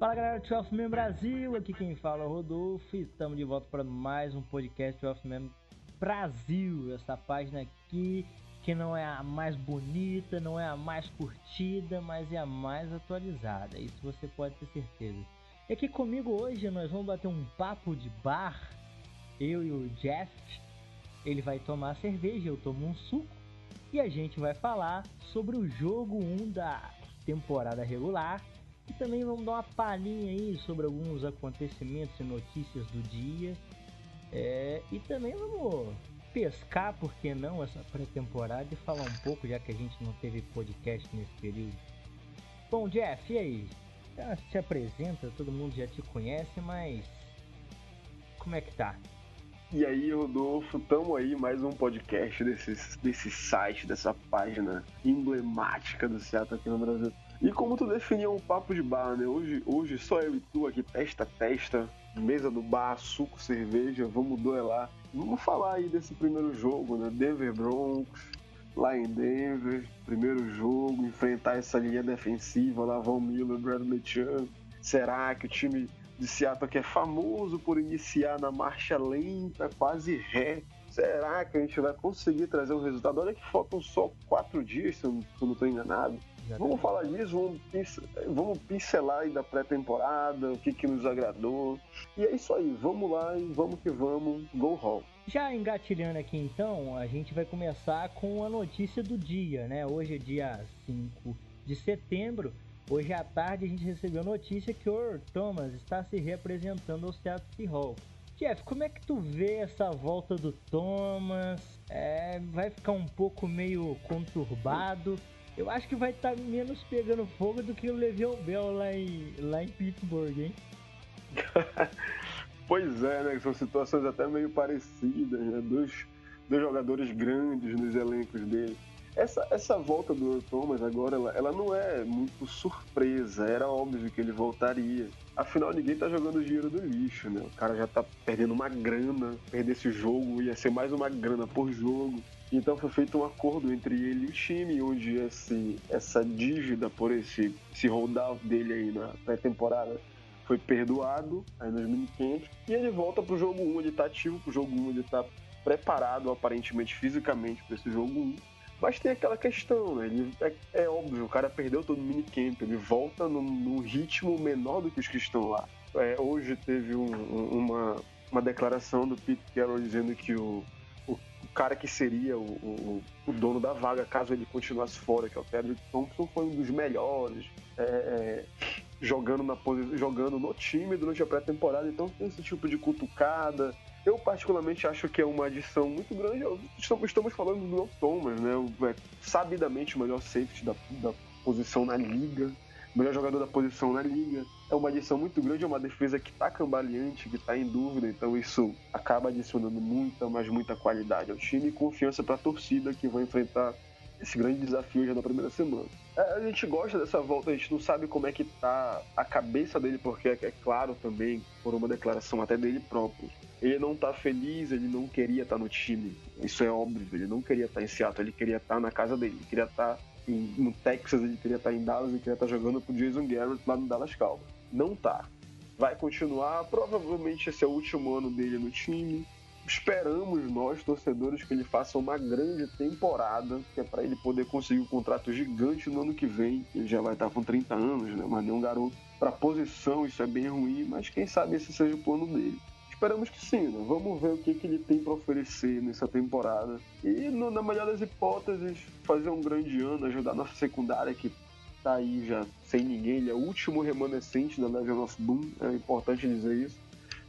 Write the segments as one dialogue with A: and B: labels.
A: Fala galera do 12 Man Brasil, aqui quem fala é o Rodolfo e estamos de volta para mais um podcast 12 Man Brasil. Essa página aqui que não é a mais bonita, não é a mais curtida, mas é a mais atualizada. Isso você pode ter certeza. E aqui comigo hoje nós vamos bater um papo de bar. Eu e o Jeff. Ele vai tomar cerveja, eu tomo um suco. E a gente vai falar sobre o jogo 1 da temporada regular e também vamos dar uma palhinha aí sobre alguns acontecimentos e notícias do dia. É, e também vamos pescar, por que não, essa pré-temporada e falar um pouco, já que a gente não teve podcast nesse período. Bom, Jeff, e aí? Já se apresenta, todo mundo já te conhece, mas como é que tá?
B: E aí, Rodolfo, tamo aí mais um podcast desse, desse site, dessa página emblemática do Seattle aqui no Brasil. E como tu definiu um papo de bar, né? Hoje, hoje só eu e tu aqui, testa testa, mesa do bar, suco, cerveja, vamos duelar. Vamos falar aí desse primeiro jogo, né? Denver Broncos, lá em Denver, primeiro jogo, enfrentar essa linha defensiva, lá Von Miller, Bradley Chubb. Será que o time de Seattle que é famoso por iniciar na marcha lenta, quase ré, será que a gente vai conseguir trazer um resultado? Olha que faltam só quatro dias, se eu não estou enganado. Vamos falar disso, vamos, pincelar, vamos pincelar aí da pré-temporada, o que, que nos agradou. E é isso aí, vamos lá e vamos que vamos, go hall.
A: Já engatilhando aqui então, a gente vai começar com a notícia do dia, né? Hoje é dia 5 de setembro. Hoje à tarde a gente recebeu a notícia que o Thomas está se representando ao Seattle Seahawks. Jeff, como é que tu vê essa volta do Thomas? É, vai ficar um pouco meio conturbado. Eu acho que vai estar tá menos pegando fogo do que o Le'Veon Bell lá em, lá em Pittsburgh, hein?
B: pois é, né? São situações até meio parecidas, né? Dois, dois jogadores grandes nos elencos dele. Essa, essa volta do Thomas agora, ela, ela não é muito surpresa. Era óbvio que ele voltaria. Afinal, ninguém tá jogando dinheiro do lixo, né? O cara já tá perdendo uma grana. Perder esse jogo ia ser mais uma grana por jogo. Então foi feito um acordo entre ele e o time, onde esse, essa dívida por esse, esse dele aí na pré-temporada foi perdoado aí nos minicamps. E ele volta pro jogo 1, ele tá ativo pro jogo 1, ele tá preparado aparentemente fisicamente para esse jogo 1. Mas tem aquela questão, né? Ele, é, é, óbvio, o cara perdeu todo o minicamp, ele volta num, num ritmo menor do que os que estão lá. É, hoje teve um, um, uma, uma declaração do Pete Carroll dizendo que o, cara que seria o, o, o, dono da vaga caso ele continuasse fora, que é o Cedric Thompson, foi um dos melhores é, é, jogando, na jogando no time durante a pré-temporada, então tem esse tipo de cutucada. Eu particularmente acho que é uma adição muito grande. Estamos falando do Thomas, né? É sabidamente o melhor safety da, da posição na liga melhor jogador da posição na liga. É uma adição muito grande, é uma defesa que está cambaleante, que está em dúvida, então isso acaba adicionando muita, mas muita qualidade ao time e confiança para a torcida que vai enfrentar esse grande desafio já na primeira semana. É, a gente gosta dessa volta, a gente não sabe como é que tá a cabeça dele, porque é, é claro também, por uma declaração até dele próprio. Ele não tá feliz, ele não queria estar tá no time. Isso é óbvio, ele não queria estar tá em Seattle, ele queria estar tá na casa dele, ele queria estar em, no Texas, ele queria estar em Dallas, ele queria estar jogando pro Jason Garrett lá no Dallas Cowboys. Não tá. Vai continuar, provavelmente esse é o último ano dele no time. Esperamos nós, torcedores, que ele faça uma grande temporada, que é para ele poder conseguir um contrato gigante no ano que vem. Ele já vai estar com 30 anos, né? Mas nem um garoto. Para posição, isso é bem ruim, mas quem sabe esse seja o plano dele. Esperamos que sim, né? Vamos ver o que, que ele tem para oferecer nessa temporada. E, no, na melhor das hipóteses, fazer um grande ano, ajudar nossa secundária, que tá aí já sem ninguém. Ele é o último remanescente da Legion of Boom, é importante dizer isso.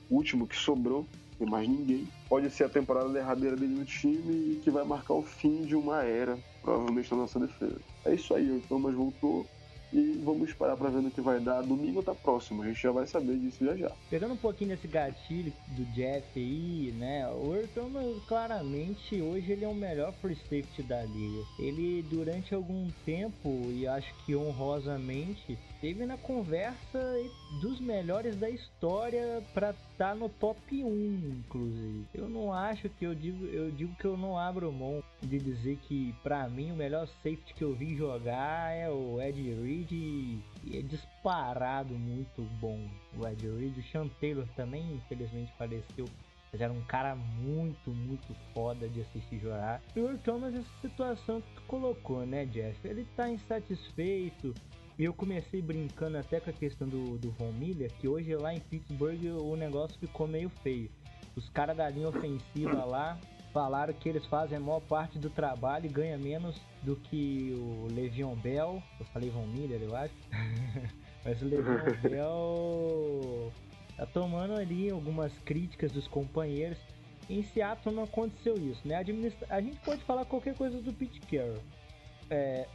B: O último que sobrou, tem mais ninguém. Pode ser a temporada derradeira dele no time e que vai marcar o fim de uma era, provavelmente na nossa defesa. é isso aí, o Thomas voltou e vamos esperar para ver no que vai dar. Domingo tá próximo, a gente já vai saber disso já já.
A: Pegando um pouquinho desse gatilho do Jeff aí, né? O Thomas, claramente, hoje ele é o melhor free safety da liga. Ele, durante algum tempo, e acho que honrosamente, esteve na conversa dos melhores da história para estar tá no top 1, inclusive. Eu não acho que eu digo, eu digo que eu não abro mão de dizer que para mim o melhor safety que eu vi jogar é o Ed Reed e é disparado muito bom o Ed Reed. O Sean Taylor também infelizmente faleceu. Mas era um cara muito, muito foda de assistir jogar. E o Thomas, essa situação que tu colocou, né, Jeff? Ele tá insatisfeito, eu comecei brincando até com a questão do, do Von Miller, que hoje lá em Pittsburgh o negócio ficou meio feio. Os caras da linha ofensiva lá falaram que eles fazem a maior parte do trabalho e ganham menos do que o Le'Veon Bell. Eu falei Von Miller, eu acho. Mas o Le'Veon Bell tá tomando ali algumas críticas dos companheiros. Em Seattle não aconteceu isso, né? Administra... A gente pode falar qualquer coisa do Pete Carroll. É,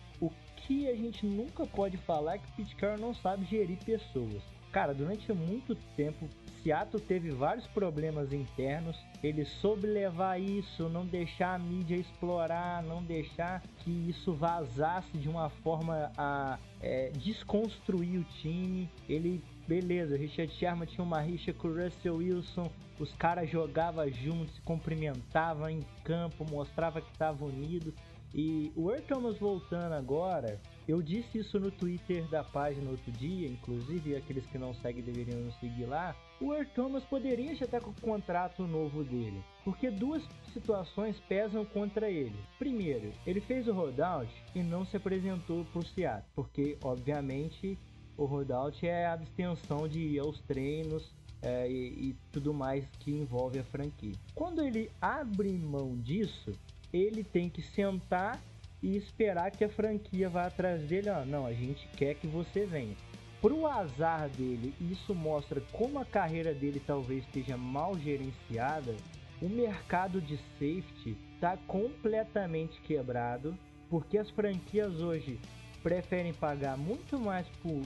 A: que a gente nunca pode falar é que Pete Carroll não sabe gerir pessoas. Cara, durante muito tempo, Seattle teve vários problemas internos. Ele soube levar isso, não deixar a mídia explorar, não deixar que isso vazasse de uma forma a é, desconstruir o time. Ele, beleza, Richard Sherman tinha uma rixa com o Russell Wilson. Os caras jogavam juntos, se cumprimentavam em campo, mostrava que estavam unidos. E o Earl Thomas voltando agora, eu disse isso no Twitter da página outro dia, inclusive aqueles que não seguem deveriam nos seguir lá. O Earl Thomas poderia já estar com o contrato novo dele, porque duas situações pesam contra ele. Primeiro, ele fez o rollout e não se apresentou para o Seattle, porque obviamente o rollout é a abstenção de ir aos treinos, é, e, e, tudo mais que envolve a franquia. Quando ele abre mão disso, ele tem que sentar e esperar que a franquia vá atrás dele. Ó, não, a gente quer que você venha. Pro azar dele, isso mostra como a carreira dele talvez esteja mal gerenciada. O mercado de safety está completamente quebrado, porque as franquias hoje preferem pagar muito mais por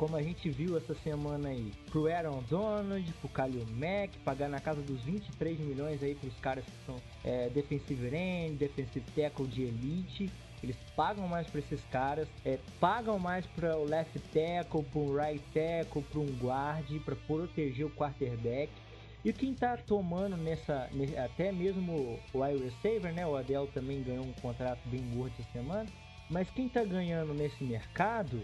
A: como a gente viu essa semana aí, pro Aaron Donald, pro Kalil Mack, pagar na casa dos 23 milhões aí pros caras que são é, defensive end, defensive tackle de elite. Eles pagam mais para esses caras, é, pagam mais para o left tackle, para o right tackle, para um guard, para proteger o quarterback. E quem tá tomando nessa, até mesmo o wide receiver, né? O Adel também ganhou um contrato bem gordo essa semana. Mas quem tá ganhando nesse mercado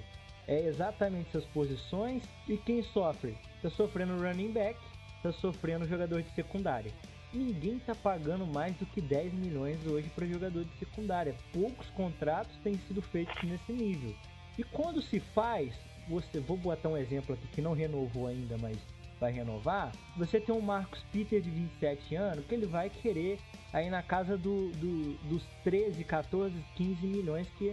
A: é exatamente essas posições e quem sofre? Está sofrendo running back, está sofrendo jogador de secundária. Ninguém está pagando mais do que 10 milhões hoje para jogador de secundária. Poucos contratos têm sido feitos nesse nível. E quando se faz, você vou botar um exemplo aqui que não renovou ainda, mas vai renovar. Você tem um Marcos Peter de 27 anos que ele vai querer aí na casa do, do, dos 13, 14, 15 milhões que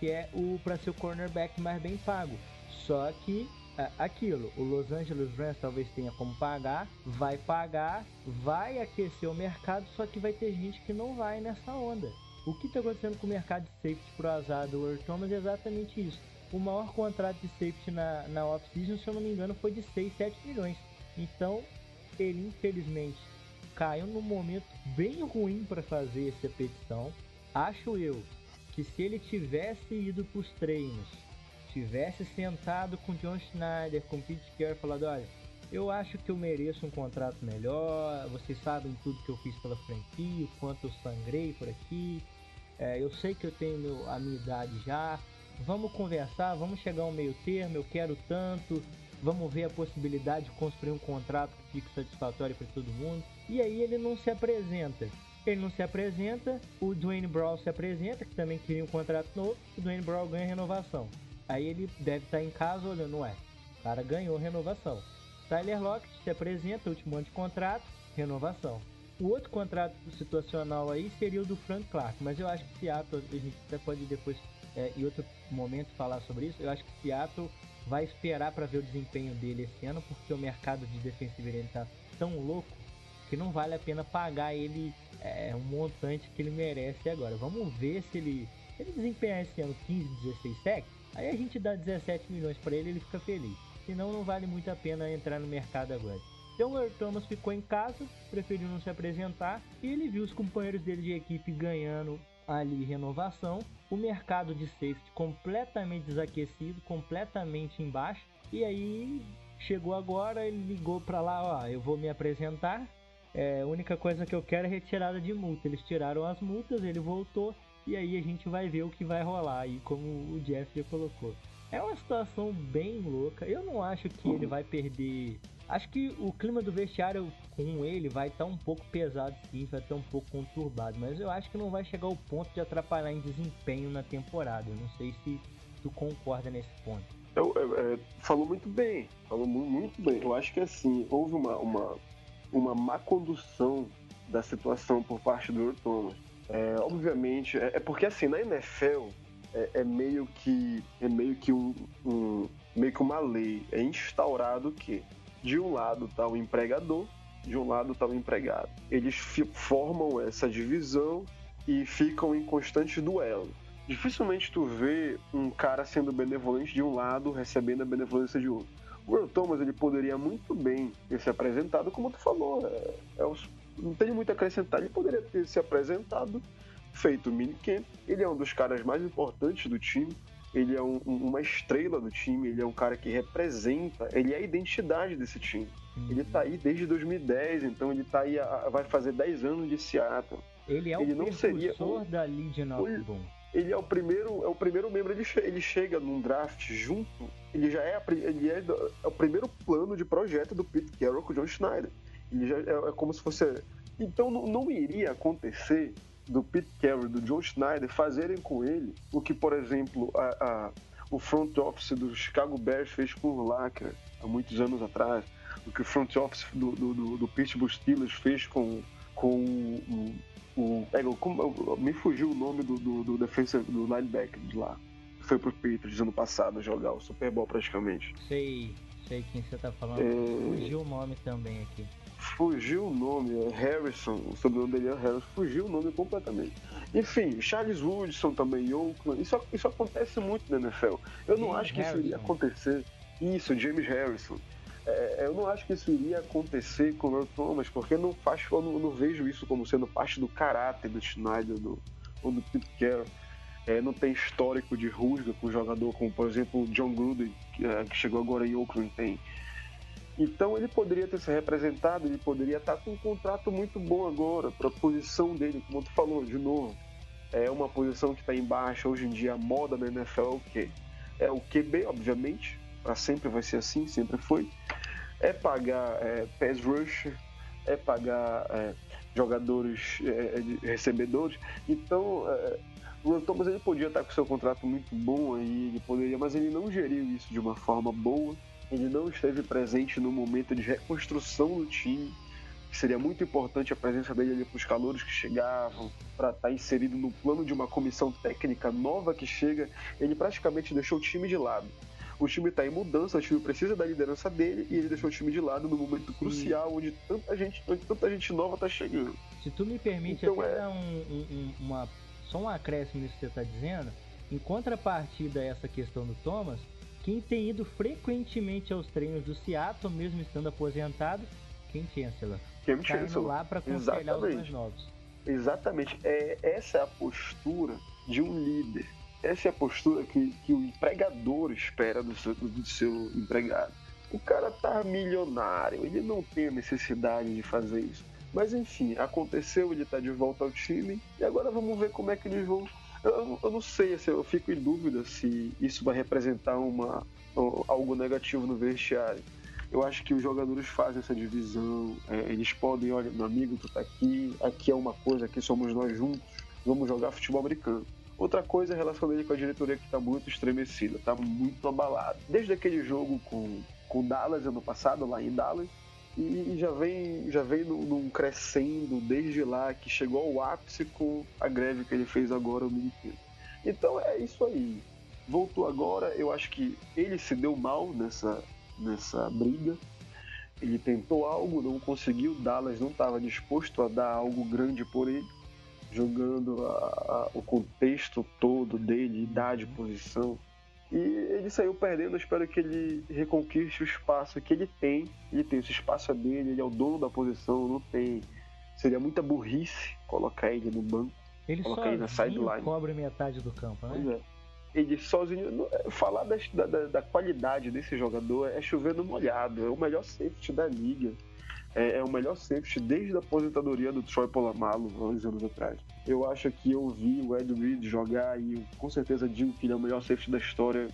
A: que é o para ser o cornerback mais bem pago. Só que é, aquilo, o Los Angeles Rams talvez tenha como pagar, vai pagar, vai aquecer o mercado, só que vai ter gente que não vai nessa onda. O que está acontecendo com o mercado de safety pro azar do Earl Thomas é exatamente isso. O maior contrato de safety na, na off-season, se eu não me engano, foi de 6, 7 milhões. Então, ele infelizmente caiu num momento bem ruim para fazer essa petição. Acho eu que se ele tivesse ido para os treinos, tivesse sentado com John Schneider, com Pete Carroll, falado, olha, eu acho que eu mereço um contrato melhor, vocês sabem tudo que eu fiz pela franquia, o quanto eu sangrei por aqui, é, eu sei que eu tenho a minha idade já, vamos conversar, vamos chegar ao meio termo, eu quero tanto, vamos ver a possibilidade de construir um contrato que fique satisfatório para todo mundo. E aí ele não se apresenta. Ele não se apresenta, o Dwayne Brown se apresenta, que também queria um contrato novo, o Dwayne Brown ganha renovação. Aí ele deve estar em casa olhando, ué, o cara ganhou renovação. Tyler Lockett se apresenta, último ano de contrato, renovação. O outro contrato situacional aí seria o do Frank Clark, mas eu acho que Seattle, a gente até pode depois, é, em outro momento, falar sobre isso. Eu acho que Seattle vai esperar para ver o desempenho dele esse ano, porque o mercado de defensive ele está tão louco que não vale a pena pagar ele é, um montante que ele merece agora. Vamos ver se ele ele desempenhar esse ano 15, 16 sacks, aí a gente dá 17 milhões para ele ele fica feliz. Senão não vale muito a pena entrar no mercado agora. Então o Thomas ficou em casa, preferiu não se apresentar e ele viu os companheiros dele de equipe ganhando ali renovação, o mercado de safety completamente desaquecido, completamente embaixo, e aí chegou agora, ele ligou para lá, ó, eu vou me apresentar, é, a única coisa que eu quero é retirada de multa. Eles tiraram as multas, ele voltou e aí a gente vai ver o que vai rolar aí, como o Jeff já colocou. É uma situação bem louca. Eu não acho que ele vai perder. Acho que o clima do vestiário com ele vai estar tá um pouco pesado sim, vai estar um pouco conturbado, mas eu acho que não vai chegar ao ponto de atrapalhar em desempenho na temporada. Eu não sei se tu concorda nesse ponto.
B: Eu, é, falou muito bem, falou muito bem. Eu acho que assim, houve uma, uma uma má condução da situação por parte do Earl Thomas. É, obviamente, é, é, porque assim, na NFL é, é, meio que é meio que um, um, meio que uma lei, é instaurado que de um lado está o empregador, de um lado está o empregado. Eles formam essa divisão e ficam em constante duelo. Dificilmente tu vê um cara sendo benevolente de um lado recebendo a benevolência de outro. O Earl Thomas ele poderia muito bem ter se apresentado, como tu falou, é, é os, não tem muito a acrescentar. Ele poderia ter se apresentado, feito o minicamp. Ele é um dos caras mais importantes do time. Ele é um, uma estrela do time, ele é um cara que representa, ele é a identidade desse time. Uhum. Ele tá aí desde 2010, então ele tá aí, vai fazer 10 anos de Seattle.
A: Ele é o ele não seria um, da Legion of Boom
B: ele é o primeiro, é o primeiro membro, ele, ele chega num draft junto, ele já é, ele é, é, o primeiro plano de projeto do Pete Carroll com o John Schneider. Ele já é, é como se fosse. Então não, não, iria acontecer do Pete Carroll do John Schneider fazerem com ele o que, por exemplo, a, a, o front office do Chicago Bears fez com o Lacker há muitos anos atrás, o que o front office do, do, do, do Pittsburgh Steelers fez com, com o, é, como, me fugiu o nome do, do, do defensa do linebacker de lá. Foi pro Patriots ano passado jogar o Super Bowl praticamente.
A: Sei, sei quem você tá falando. É... Fugiu o nome também aqui.
B: Fugiu o nome, é Harrison, o sobrenome dele é Harrison, fugiu o nome completamente. Enfim, Charles Woodson também, Oakland, isso, isso acontece muito na NFL. Eu James não acho que Harrison. isso iria acontecer. Isso, James Harrison. É, eu não acho que isso iria acontecer com o Thomas, porque não faz, eu não, não, vejo isso como sendo parte do caráter do Schneider do, ou do Pete Carroll. É, não tem histórico de rusga com jogador como, por exemplo, o John Gruden, que, é, que, chegou agora em Oakland, tem. Então ele poderia ter se representado, ele poderia estar com um contrato muito bom agora, para a posição dele, como tu falou, de novo. É uma posição que está em baixa, hoje em dia a moda na NFL é o quê? É o QB, obviamente, para sempre vai ser assim, sempre foi é pagar é, pass rusher, é pagar é, jogadores é, recebedores. Então, é, o Thomas ele podia estar com seu contrato muito bom aí, ele poderia, mas ele não geriu isso de uma forma boa. Ele não esteve presente no momento de reconstrução do time. Seria muito importante a presença dele ali para os calores que chegavam, para estar inserido no plano de uma comissão técnica nova que chega. Ele praticamente deixou o time de lado o time está em mudança, o time precisa da liderança dele e ele deixou o time de lado no momento crucial onde tanta gente, onde tanta gente nova está chegando.
A: Se tu me permite então, até é... dar um, um, uma, só um acréscimo nisso que você está dizendo, em contrapartida a essa questão do Thomas, quem tem ido frequentemente aos treinos do Seattle, mesmo estando aposentado, Ken Chancellor. Ken tá Chancellor. lá para aconselhar os mais novos.
B: Exatamente. É, essa é a postura de um líder essa é a postura que, que o empregador espera do seu, do seu empregado. O cara tá milionário, ele não tem a necessidade de fazer isso. Mas enfim, aconteceu, ele tá de volta ao time e agora vamos ver como é que eles vão. Eu, eu não sei, assim, eu fico em dúvida se isso vai representar uma, algo negativo no vestiário. Eu acho que os jogadores fazem essa divisão, é, eles podem, olha, meu amigo, tu tá aqui, aqui é uma coisa, aqui somos nós juntos, vamos jogar futebol americano. Outra coisa a relação dele com a diretoria que está muito estremecida, está muito abalada. Desde aquele jogo com, com Dallas ano passado, lá em Dallas, e, já vem, já vem num, num, crescendo desde lá, que chegou ao ápice com a greve que ele fez agora no Nintendo. Então é isso aí. Voltou agora, eu acho que ele se deu mal nessa, nessa briga. Ele tentou algo, não conseguiu. Dallas não estava disposto a dar algo grande por ele. Jogando a, a, o contexto todo dele, idade, posição. E ele saiu perdendo, eu espero que ele reconquiste o espaço que ele tem. Ele tem esse espaço é dele, ele é o dono da posição, não tem. Seria muita burrice colocar ele no banco.
A: Ele
B: colocar ele na sideline.
A: cobre metade do campo, né?
B: Pois é. Ele sozinho. Falar da, da, da, qualidade desse jogador é chover no molhado. É o melhor safety da liga. É, é o melhor safety desde a aposentadoria do Troy Polamalu, anos anos atrás. Eu acho que eu vi o Ed Reed jogar e eu, com certeza digo que ele é o melhor safety da história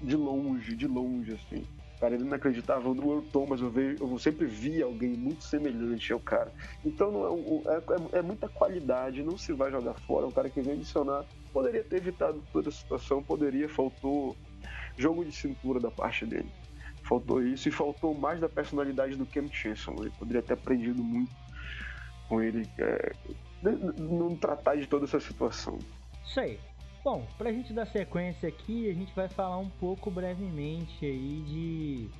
B: de longe, de longe, assim. Cara, ele não acreditava no Earl Thomas, eu, vejo, eu sempre vi alguém muito semelhante ao cara. Então não é, é, é, muita qualidade, não se vai jogar fora. É um cara que vem adicionar. Poderia ter evitado toda a situação, poderia, faltou jogo de cintura da parte dele. Faltou isso e faltou mais da personalidade do Ken Chancellor. Ele poderia ter aprendido muito com ele, é, não tratar de toda essa situação.
A: Isso aí. Bom, pra gente dar sequência aqui, a gente vai falar um pouco brevemente aí de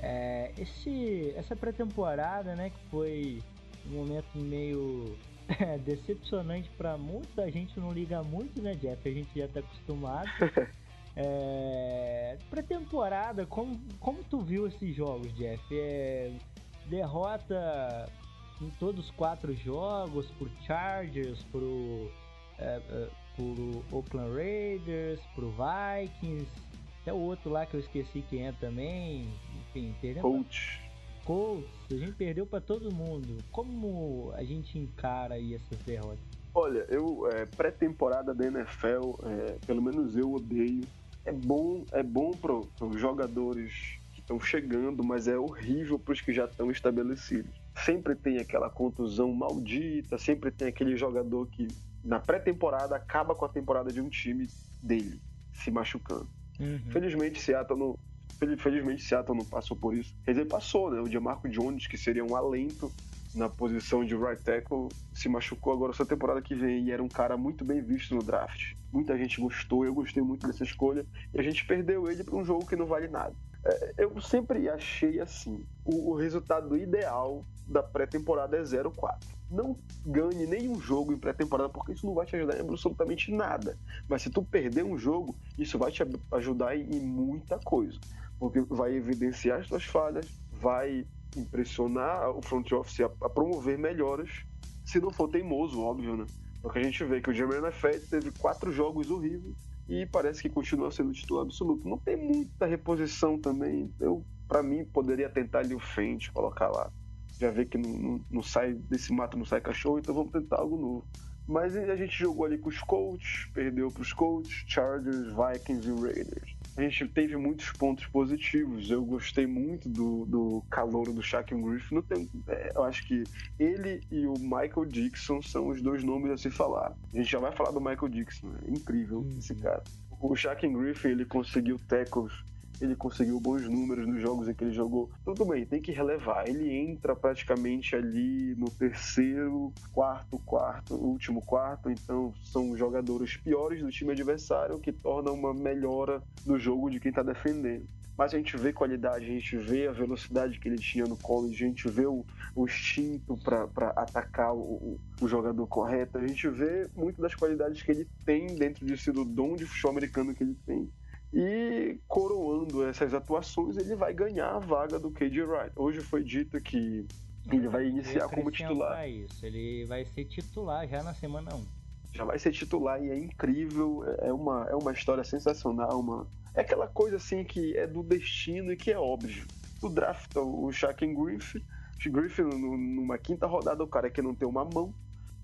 A: é, esse, essa pré-temporada, né, que foi um momento meio decepcionante para muita gente não liga muito, né, Jeff? A gente já tá acostumado. É, pré-temporada, como, como tu viu esses jogos, Jeff? É, derrota em todos os quatro jogos por Chargers, pro é, é pro Oakland Raiders, pro Vikings, até o outro lá que eu esqueci quem é também. Enfim.
B: Colts.
A: Pra... Colts, a gente perdeu para todo mundo. Como a gente encara aí essas derrotas?
B: Olha, eu é, pré-temporada da NFL, é, pelo menos eu odeio. É bom, é bom para os jogadores que estão chegando, mas é horrível para os que já estão estabelecidos. Sempre tem aquela contusão maldita, sempre tem aquele jogador que na pré-temporada acaba com a temporada de um time dele se machucando. Uhum. Felizmente, Seattle não, felizmente Seattle não passou por isso. Quer dizer, passou, né? O Diamarco Jones, que seria um alento na posição de right tackle, se machucou agora essa temporada que vem e era um cara muito bem visto no draft. Muita gente gostou, eu gostei muito dessa escolha e a gente perdeu ele para um jogo que não vale nada. É, eu sempre achei assim, o, o resultado ideal da pré-temporada é 0-4 não ganhe nenhum jogo em pré-temporada, porque isso não vai te ajudar em absolutamente nada. Mas se tu perder um jogo, isso vai te ajudar em muita coisa. Porque vai evidenciar as tuas falhas, vai impressionar o front office a, a promover melhoras, se não for teimoso, óbvio, né? Porque a gente vê que o Jermaine Fett teve quatro jogos horríveis e parece que continua sendo titular absoluto. Não tem muita reposição também. Eu, para mim, poderia tentar ali o Fente, colocar lá já vê que não, não, não, sai desse mato, não sai cachorro, então vamos tentar algo novo. Mas a gente jogou ali com os Colts, perdeu para os Colts, Chargers, Vikings e Raiders. A gente teve muitos pontos positivos. Eu gostei muito do, do calor do Shaquem Griffin. Tem, é, eu acho que ele e o Michael Dixon são os dois nomes a se falar. A gente já vai falar do Michael Dixon. É incrível uhum. esse cara. O Shaquem Griffin ele conseguiu tackles ele conseguiu bons números nos jogos em que ele jogou. Tudo bem, tem que relevar. Ele entra praticamente ali no terceiro, quarto, quarto, último quarto, então são jogadores piores do time adversário que torna uma melhora no jogo de quem está defendendo mas a gente vê qualidade, a gente vê a velocidade que ele tinha no college, a gente vê o, o instinto para atacar o, o, jogador correto, a gente vê muito das qualidades que ele tem dentro de si, do dom de futebol americano que ele tem. E coroando essas atuações, ele vai ganhar a vaga do KJ Wright. Hoje foi dito que ele vai iniciar como titular.
A: Isso. Ele vai ser titular já na semana 1.
B: Já vai ser titular e é incrível, é uma, é uma história sensacional, uma... é aquela coisa assim que é do destino e que é óbvio. Tu drafta o Shaquem Griffin, Griffin numa quinta rodada, o cara que não tem uma mão,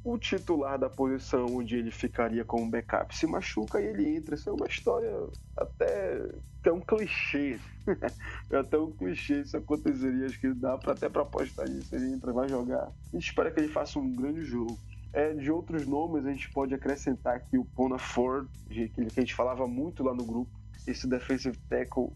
B: o titular da posição onde ele ficaria como backup se machuca e ele entra. Isso é uma história até é um clichê. é até um clichê isso aconteceria. Acho que dá pra, até para apostar nisso. Ele entra, vai jogar. A gente espera que ele faça um grande jogo. É, de outros nomes, a gente pode acrescentar aqui o Pona Ford, que a gente falava muito lá no grupo. Esse defensive tackle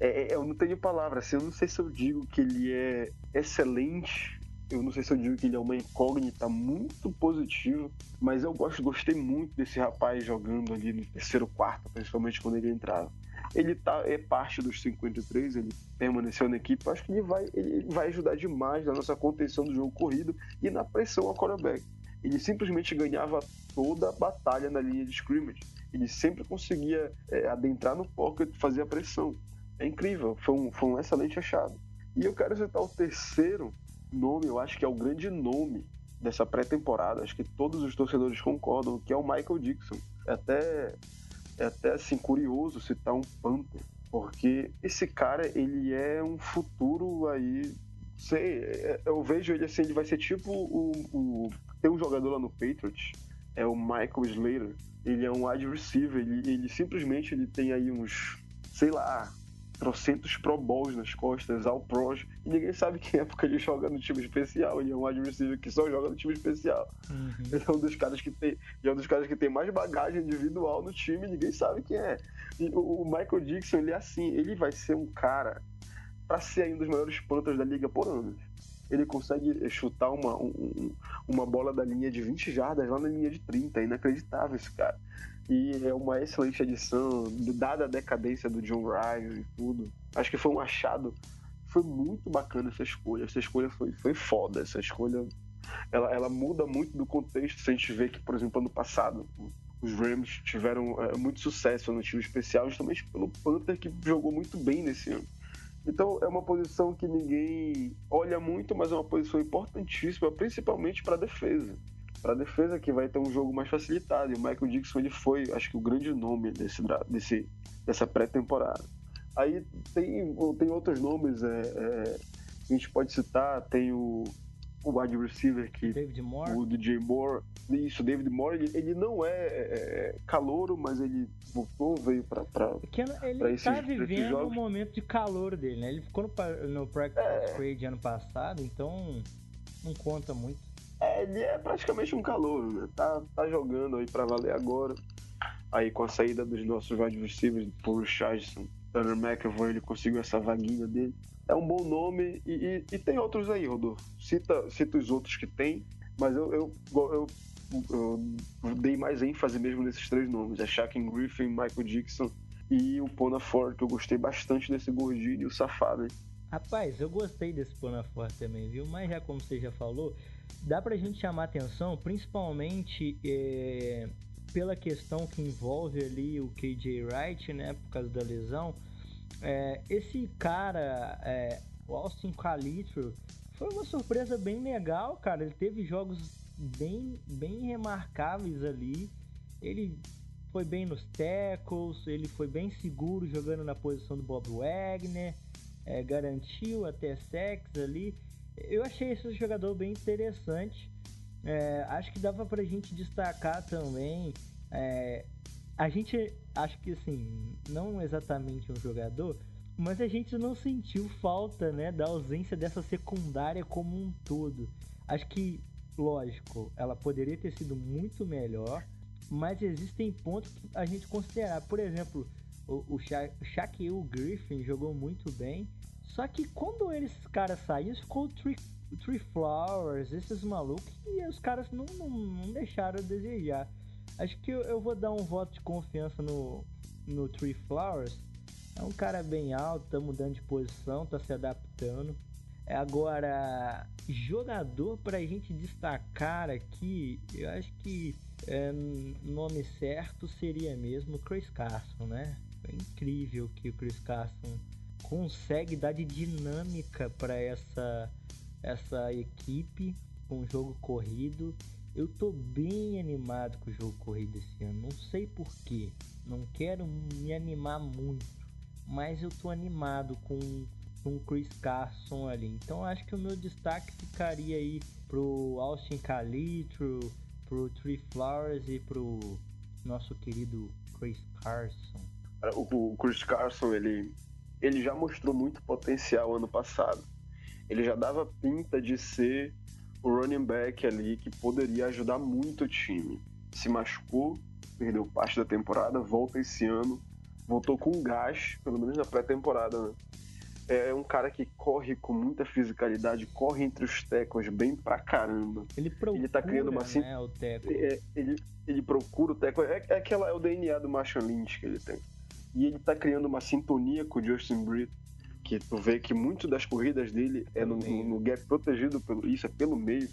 B: é, é, eu não tenho palavras, assim, eu não sei se eu digo que ele é excelente eu não sei se eu digo que ele é uma incógnita muito positiva, mas eu gosto, gostei muito desse rapaz jogando ali no terceiro quarto, principalmente quando ele entrava. Ele tá, é parte dos 53, ele permaneceu na equipe, acho que ele vai, ele vai ajudar demais na nossa contenção do jogo corrido e na pressão ao quarterback. ele simplesmente ganhava toda a batalha na linha de scrimmage. Ele sempre conseguia é, adentrar no pocket fazer a pressão. É incrível, foi um, foi um excelente achado. E eu quero citar o terceiro nome, eu acho que é o grande nome dessa pré-temporada, acho que todos os torcedores concordam, que é o Michael Dixon. É até, é até assim, curioso citar um Panther, porque esse cara, ele é um futuro aí sei, é, eu vejo ele assim, ele vai ser tipo o, o, Tem um jogador lá no Patriots, é o Michael Slater. Ele é um wide receiver, ele, ele simplesmente ele tem aí uns, sei lá, trocentos Pro Bowls nas costas, ao pros, e ninguém sabe quem é porque ele joga no time especial. Ele é um receiver que só joga no time especial. Uhum. Ele é um dos caras que tem, é um dos caras que tem mais bagagem individual no time, ninguém sabe quem é. E o, o Michael Dixon, ele é assim, ele vai ser um cara para ser um dos melhores pontas da liga por anos. Ele consegue chutar uma, um, uma bola da linha de 20 jardas lá na linha de 30. É inacreditável esse cara. E é uma excelente adição, dada a decadência do John Ryan e tudo. Acho que foi um achado. Foi muito bacana essa escolha. Essa escolha foi, foi foda. Essa escolha ela, ela muda muito do contexto. Se a gente vê que, por exemplo, ano passado, os Rams tiveram é, muito sucesso no time especial, justamente pelo Panther que jogou muito bem nesse ano. Então é uma posição que ninguém olha muito, mas é uma posição importantíssima, principalmente para a defesa. Para a defesa que vai ter um jogo mais facilitado. E o Michael Dixon ele foi, acho que o grande nome desse, desse dessa pré-temporada. Aí tem, tem outros nomes, é, é, a gente pode citar, tem o o wide receiver que
A: David Moore.
B: o DJ Moore isso David Moore ele, ele não é, é, é calouro mas ele voltou veio para para
A: ele está vivendo um momento de calor dele né ele ficou no, no practice é, squad ano passado então não conta muito
B: é, é praticamente um calouro né tá tá jogando aí para valer agora aí com a saída dos nossos receivers Paul Richardson Tanner McEvoy ele conseguiu essa vaguinha dele é um bom nome e, e, e, tem outros aí, Rodolfo. Cita, cita os outros que tem, mas eu, eu, eu, eu dei mais ênfase mesmo nesses três nomes: é Shaquem Griffin, Michael Dixon e o Pona Ford, que eu gostei bastante desse gordinho e o safado, hein?
A: Rapaz, eu gostei desse Pona Ford também, viu? Mas já como você já falou, dá pra gente chamar atenção, principalmente é, pela questão que envolve ali o KJ Wright, né? Por causa da lesão é, esse cara, é, o Austin Calitro, foi uma surpresa bem legal, cara. Ele teve jogos bem, bem remarcáveis ali. Ele foi bem nos tackles, ele foi bem seguro jogando na posição do Bob Wagner, é, garantiu até sex ali. Eu achei esse jogador bem interessante. É, acho que dava pra gente destacar também é, a gente acho que assim, não exatamente um jogador, mas a gente não sentiu falta, né, da ausência dessa secundária como um todo. Acho que, lógico, ela poderia ter sido muito melhor, mas existem pontos que a gente considerar. Por exemplo, o, o, Sha Shaquille Griffin jogou muito bem, só que quando esses caras saíram, ficou o Tree, Flowers, esses malucos, e os caras não, não, não deixaram a desejar. Acho que eu, eu, vou dar um voto de confiança no, no Tree Flowers. É um cara bem alto, tá mudando de posição, tá se adaptando. É agora, jogador pra gente destacar aqui, eu acho que é, nome certo seria mesmo Chris Carson, né? É incrível que o Chris Carson consegue dar de dinâmica para essa essa equipe com o jogo corrido eu tô bem animado com o jogo corrido esse ano. Não sei porquê. Não quero me animar muito. Mas eu tô animado com o Chris Carson ali. Então acho que o meu destaque ficaria aí pro Austin Calitro, pro Tree Flowers e pro nosso querido Chris Carson.
B: O Chris Carson, ele, ele já mostrou muito potencial ano passado. Ele já dava pinta de ser o running back ali que poderia ajudar muito o time. Se machucou, perdeu parte da temporada, volta esse ano, voltou com gás, pelo menos na pré-temporada, né? É um cara que corre com muita fisicalidade, corre entre os tecos bem pra caramba.
A: Ele procura, ele tá criando uma né, o teco.
B: É, ele, ele procura o teco. É, é, aquela, é o DNA do Marshall Lynch que ele tem. E ele tá criando uma sintonia com o Justin Britt que tu vê que muito das corridas dele é no, no, no, gap protegido pelo isso é pelo meio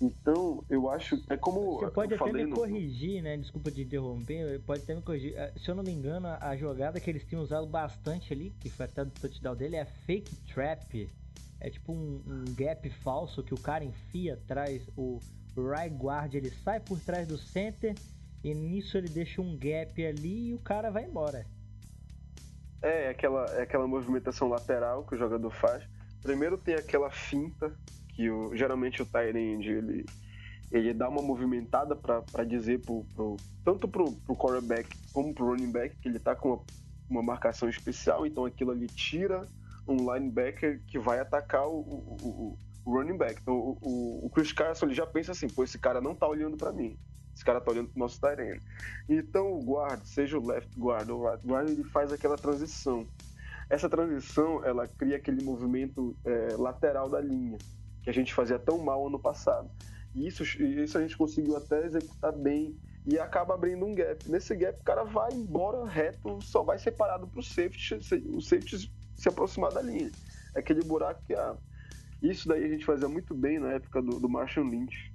B: Então, eu acho. É como.
A: Você pode até me
B: no...
A: corrigir, né? Desculpa te interromper, pode até me corrigir. Ah, se eu não me engano, a jogada que eles tinham usado bastante ali, que foi até do touchdown dele, é fake trap. É tipo um, um gap falso que o cara enfia atrás, o right guard ele sai por trás do center e nisso ele deixa um gap ali e o cara vai embora.
B: É, é aquela, é aquela movimentação lateral que o jogador faz. Primeiro tem aquela finta que o, geralmente o Tyrande ele, ele dá uma movimentada para dizer pro, pro, tanto pro, pro quarterback como pro running back que ele tá com uma, uma marcação especial, então aquilo ali tira um linebacker que vai atacar o, o, o running back. Então o, o, Chris Carson ele já pensa assim, pô, esse cara não tá olhando para mim. Esse cara tá olhando pro nosso Tyrene. Então o guard, seja o left guard ou o right guard, ele faz aquela transição. Essa transição, ela cria aquele movimento é, lateral da linha, que a gente fazia tão mal ano passado. E isso, isso a gente conseguiu até executar bem e acaba abrindo um gap. Nesse gap, o cara vai embora reto, só vai separado pro safety, o safety se aproximar da linha. É aquele buraco que ah, isso daí a gente fazia muito bem na época do, do Marshall Lynch.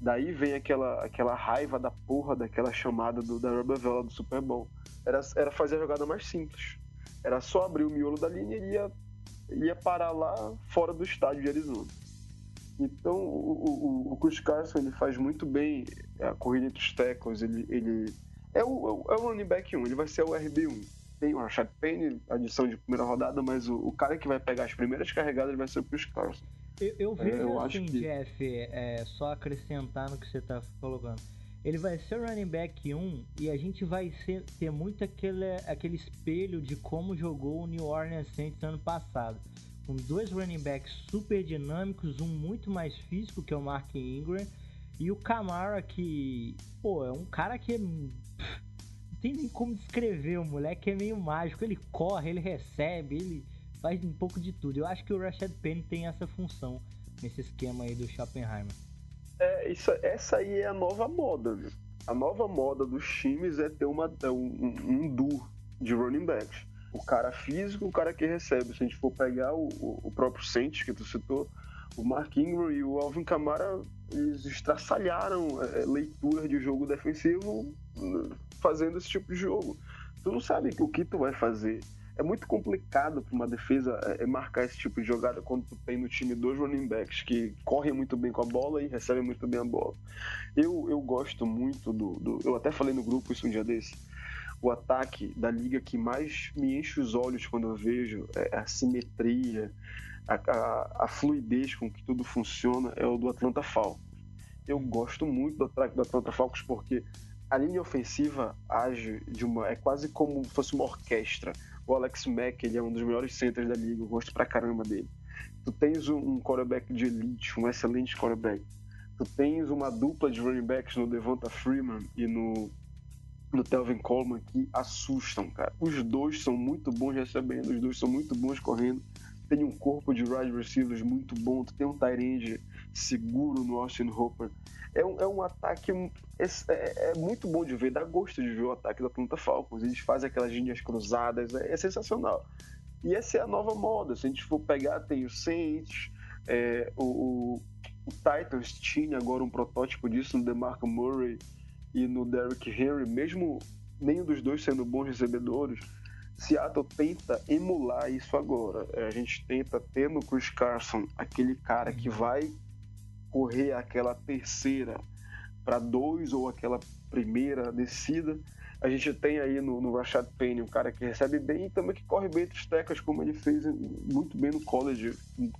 B: Daí vem aquela, aquela raiva da porra daquela chamada do, da Rubber Vela do Super Bowl. Era, era fazer a jogada mais simples. Era só abrir o miolo da linha e ele ia, ia parar lá fora do estádio de Arizona. Então o, o, o Chris Carson ele faz muito bem a corrida entre os tackles. Ele, ele é, o, é o running back 1, ele vai ser o RB1 tem o Rashad Penny, adição de primeira rodada, mas o, o, cara que vai pegar as primeiras carregadas vai ser o Chris Carson.
A: Eu, eu vejo é, eu assim, que... Jeff, é, só acrescentar no que você está colocando. Ele vai ser o running back 1 e a gente vai ser, ter muito aquele, aquele espelho de como jogou o New Orleans Saints ano passado. Com dois running backs super dinâmicos, um muito mais físico, que é o Mark Ingram, e o Camara, que, pô, é um cara que não tem nem como descrever. O moleque é meio mágico. Ele corre, ele recebe, ele faz um pouco de tudo. Eu acho que o Rashad Penny tem essa função nesse esquema aí do Schoppenheimer.
B: É, isso, essa aí é a nova moda? A nova moda dos times é ter uma, é um, um, duo de running backs. O cara físico o cara que recebe. Se a gente for pegar o, o próprio Saints que tu citou, o Mark Ingram e o Alvin Kamara, eles estraçalharam é, leituras de jogo defensivo né, fazendo esse tipo de jogo. Tu não sabe o que tu vai fazer é muito complicado para uma defesa é, é, marcar esse tipo de jogada quando tu tem no time dois running backs que correm muito bem com a bola e recebem muito bem a bola. Eu, eu gosto muito do, do Eu até falei no grupo isso um dia desse. O ataque da liga que mais me enche os olhos quando eu vejo é a simetria, a, a, a fluidez com que tudo funciona é o do Atlanta Falcons. Eu gosto muito do ataque do Atlanta Falcons porque a linha ofensiva age de uma. é quase como se fosse uma orquestra o Alex Mack, ele é um dos melhores centers da liga, eu gosto pra caramba dele. Tu tens um quarterback de elite, um excelente quarterback. Tu tens uma dupla de running backs no Devonta Freeman e no, no Telvin Coleman que assustam, cara. Os dois são muito bons recebendo, os dois são muito bons correndo. Tem um corpo de wide receivers muito bom, tu tem um tight end seguro no Austin Hopper é um, é um ataque é, é, muito bom de ver, dá gosto de ver o ataque da Atlanta Falcons. Eles fazem aquelas linhas cruzadas, é, é, sensacional. E essa é a nova moda. Se a gente for pegar, tem o Saints, é, o, o, o, Titans tinha agora um protótipo disso no DeMarco Murray e no Derrick Henry, mesmo nenhum dos dois sendo bons recebedores. Seattle tenta emular isso agora. É, a gente tenta ter no Chris Carson aquele cara que vai correr aquela terceira para dois ou aquela primeira descida. A gente tem aí no, no Rashad Penny um cara que recebe bem e também que corre bem entre os tecas, como ele fez muito bem no college,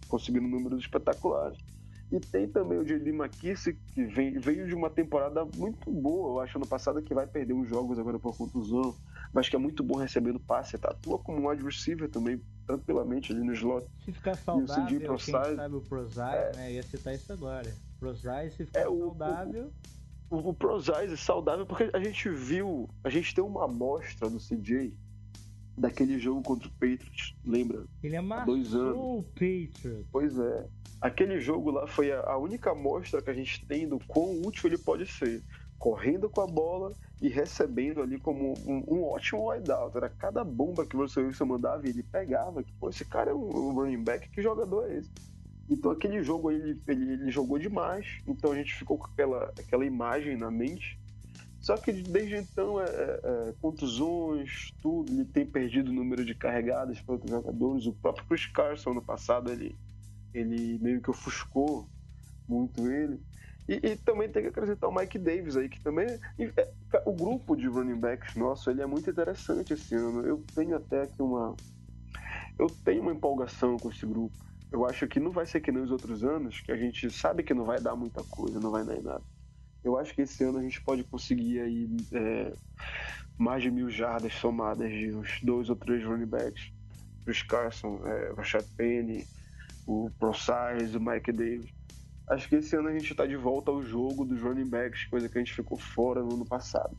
B: conseguindo números espetaculares. E tem também o J.D. McKissick, que vem, veio de uma temporada muito boa, eu acho, ano passado, que vai perder uns jogos agora por contusão, mas que é muito bom recebendo passe, tá? Atua como um wide receiver também, tranquilamente ali no slot.
A: Se ficar saudável, quem sabe o Prozai, é, né? Ia citar isso agora. Prozai, se ficar é, o, saudável...
B: O, o, o Prozai é saudável porque a gente viu, a gente tem uma amostra do CJ daquele jogo contra o Patriots, lembra?
A: Ele
B: amassou
A: dois anos. o Patriots.
B: Pois é. Aquele jogo lá foi a, a única amostra que a gente tem do quão útil ele pode ser. Correndo com a bola e recebendo ali como um, um ótimo wideout. Era cada bomba que você Wilson mandava e ele pegava. Que, pô, esse cara é um, um running back, que jogador é esse? Então aquele jogo ele, ele, ele, jogou demais, então a gente ficou com aquela, aquela imagem na mente. Só que desde então, é, é, é contusões, tudo, ele tem perdido o número de carregadas para outros jogadores. O próprio Chris Carson no passado ele, ele meio que ofuscou muito ele. E, e, também tem que acrescentar o Mike Davis aí, que também. É, o grupo de running backs nosso ele é muito interessante esse ano. Eu tenho até aqui uma. Eu tenho uma empolgação com esse grupo. Eu acho que não vai ser que nem os outros anos, que a gente sabe que não vai dar muita coisa, não vai dar em nada. Eu acho que esse ano a gente pode conseguir aí é, mais de mil jardas somadas de uns dois ou três running backs. Chris Carson, é, Rashad Penny, o ProSize, o Mike Davis. Acho que esse ano a gente está de volta ao jogo dos running backs, coisa que a gente ficou fora no ano passado.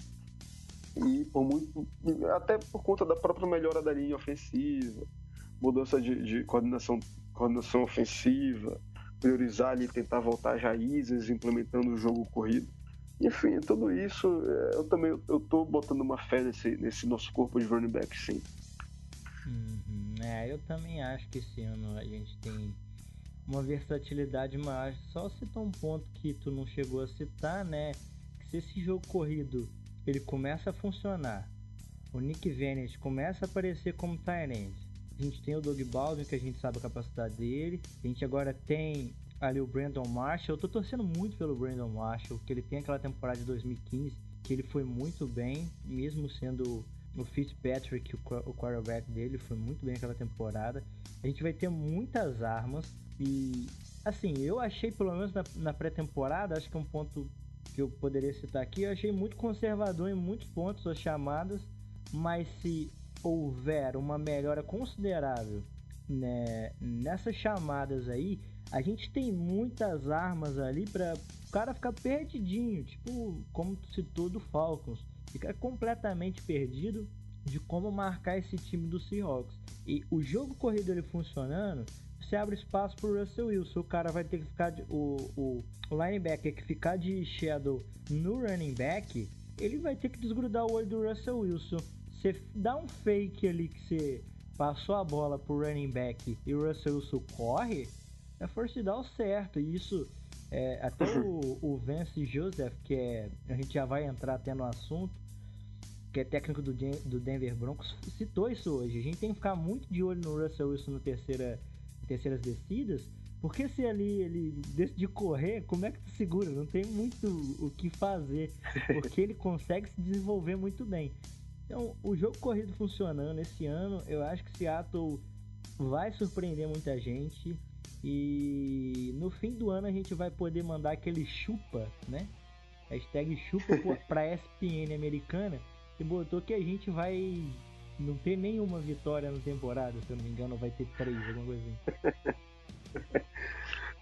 B: E por muito. Até por conta da própria melhora da linha ofensiva, mudança de, de coordenação coordenação ofensiva, priorizar ali, tentar voltar às raízes, implementando o jogo corrido. Enfim, tudo isso, é, eu também eu tô botando uma fé nesse, nesse nosso corpo de running back, sim.
A: Uhum, é, eu também acho que esse ano a gente tem uma versatilidade maior. Só citar um ponto que tu não chegou a citar, né? Que se esse jogo corrido ele começa a funcionar, o Nick Vennett começa a aparecer como tight a gente tem o Doug Baldwin, que a gente sabe a capacidade dele. A gente agora tem ali o Brandon Marshall. Eu tô torcendo muito pelo Brandon Marshall, que ele tem aquela temporada de 2015 que ele foi muito bem, mesmo sendo o Fitzpatrick, o quarterback dele, foi muito bem aquela temporada. A gente vai ter muitas armas e assim, eu achei pelo menos na, na pré-temporada, acho que é um ponto que eu poderia citar aqui, eu achei muito conservador em muitos pontos as chamadas, mas se houver uma melhora considerável né, nessas chamadas aí, a gente tem muitas armas ali para o cara ficar perdidinho, tipo como citou do Falcons, ficar completamente perdido de como marcar esse time do Seahawks. E o jogo corrido ele funcionando, você abre espaço pro Russell Wilson, o cara vai ter que ficar de, o, o, o linebacker que ficar de shadow no running back, ele vai ter que desgrudar o olho do Russell Wilson você dá um fake ali que você passou a bola pro running back e o Russell Wilson corre, é force down certo. E isso, é, até o, o Vance Joseph, que é. A gente já vai entrar até no assunto, que é técnico do, do Denver Broncos, citou isso hoje. A gente tem que ficar muito de olho no Russell Wilson no terceira, terceiras descidas, porque se ali ele decidir correr, como é que tu segura? Não tem muito o que fazer, porque ele consegue se desenvolver muito bem. Então, o jogo corrido funcionando esse ano, eu acho que Seattle vai surpreender muita gente. E no fim do ano a gente vai poder mandar aquele chupa, né? Hashtag chupa pra ESPN americana. E botou que a gente vai não ter nenhuma vitória na temporada, se eu não me engano, vai ter três, alguma coisa
B: assim.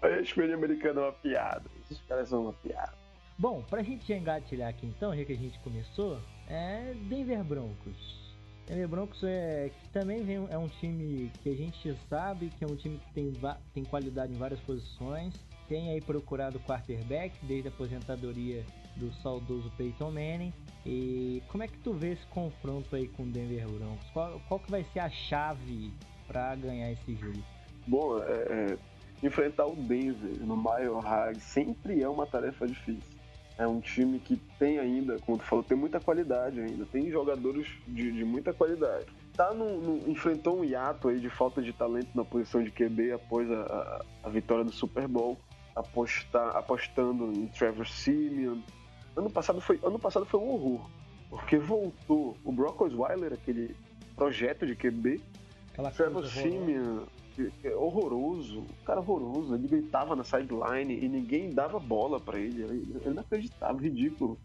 B: a ESPN americana é uma piada. Esses caras são uma piada.
A: Bom, pra gente engatilhar aqui então, já que a gente começou, é Denver Broncos. Denver Broncos é que também vem, é um time que a gente sabe que é um time que tem, tem qualidade em várias posições. Tem aí procurado quarterback desde a aposentadoria do saudoso Peyton Manning. E como é que tu vê esse confronto aí com o Denver Broncos? Qual, qual que vai ser a chave para ganhar esse jogo?
B: Bom, é, é, enfrentar o Denver no Mile High sempre é uma tarefa difícil. É um time que tem ainda, como tu falou, tem muita qualidade ainda, tem jogadores de, de muita qualidade. Tá no, enfrentou um hiato aí de falta de talento na posição de QB após a, a, a vitória do Super Bowl, apostar, apostando em Trevor Simeon. Ano passado foi, ano passado foi um horror, porque voltou o Brock Osweiler, aquele projeto de QB, Aquela Trevor Simeon, é horroroso, um cara horroroso. Ele gritava na sideline e ninguém dava bola para ele. Ele não acreditava, ridículo.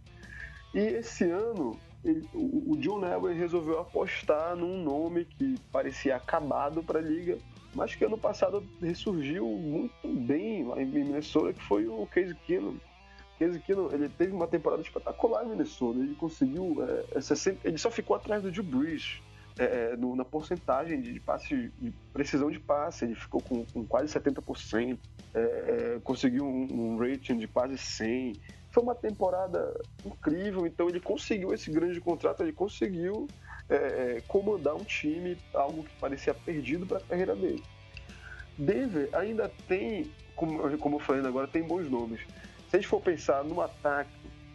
B: E esse ano, ele, o, John Elway resolveu apostar num nome que parecia acabado para a liga, mas que ano passado ressurgiu muito bem lá em Minnesota, que foi o Case Keenum. Case Keenum, ele teve uma temporada espetacular em Minnesota. Ele conseguiu, é, 60, ele só ficou atrás do Drew Brees é, é, no, na porcentagem de passe, de precisão de passe, ele ficou com, com quase 70%, é, é, conseguiu um, um, rating de quase 100%. Foi uma temporada incrível, então ele conseguiu esse grande contrato, ele conseguiu é, é, comandar um time, algo que parecia perdido para a carreira dele. Denver ainda tem, como, como eu falei agora, tem bons nomes. Se a gente for pensar no ataque,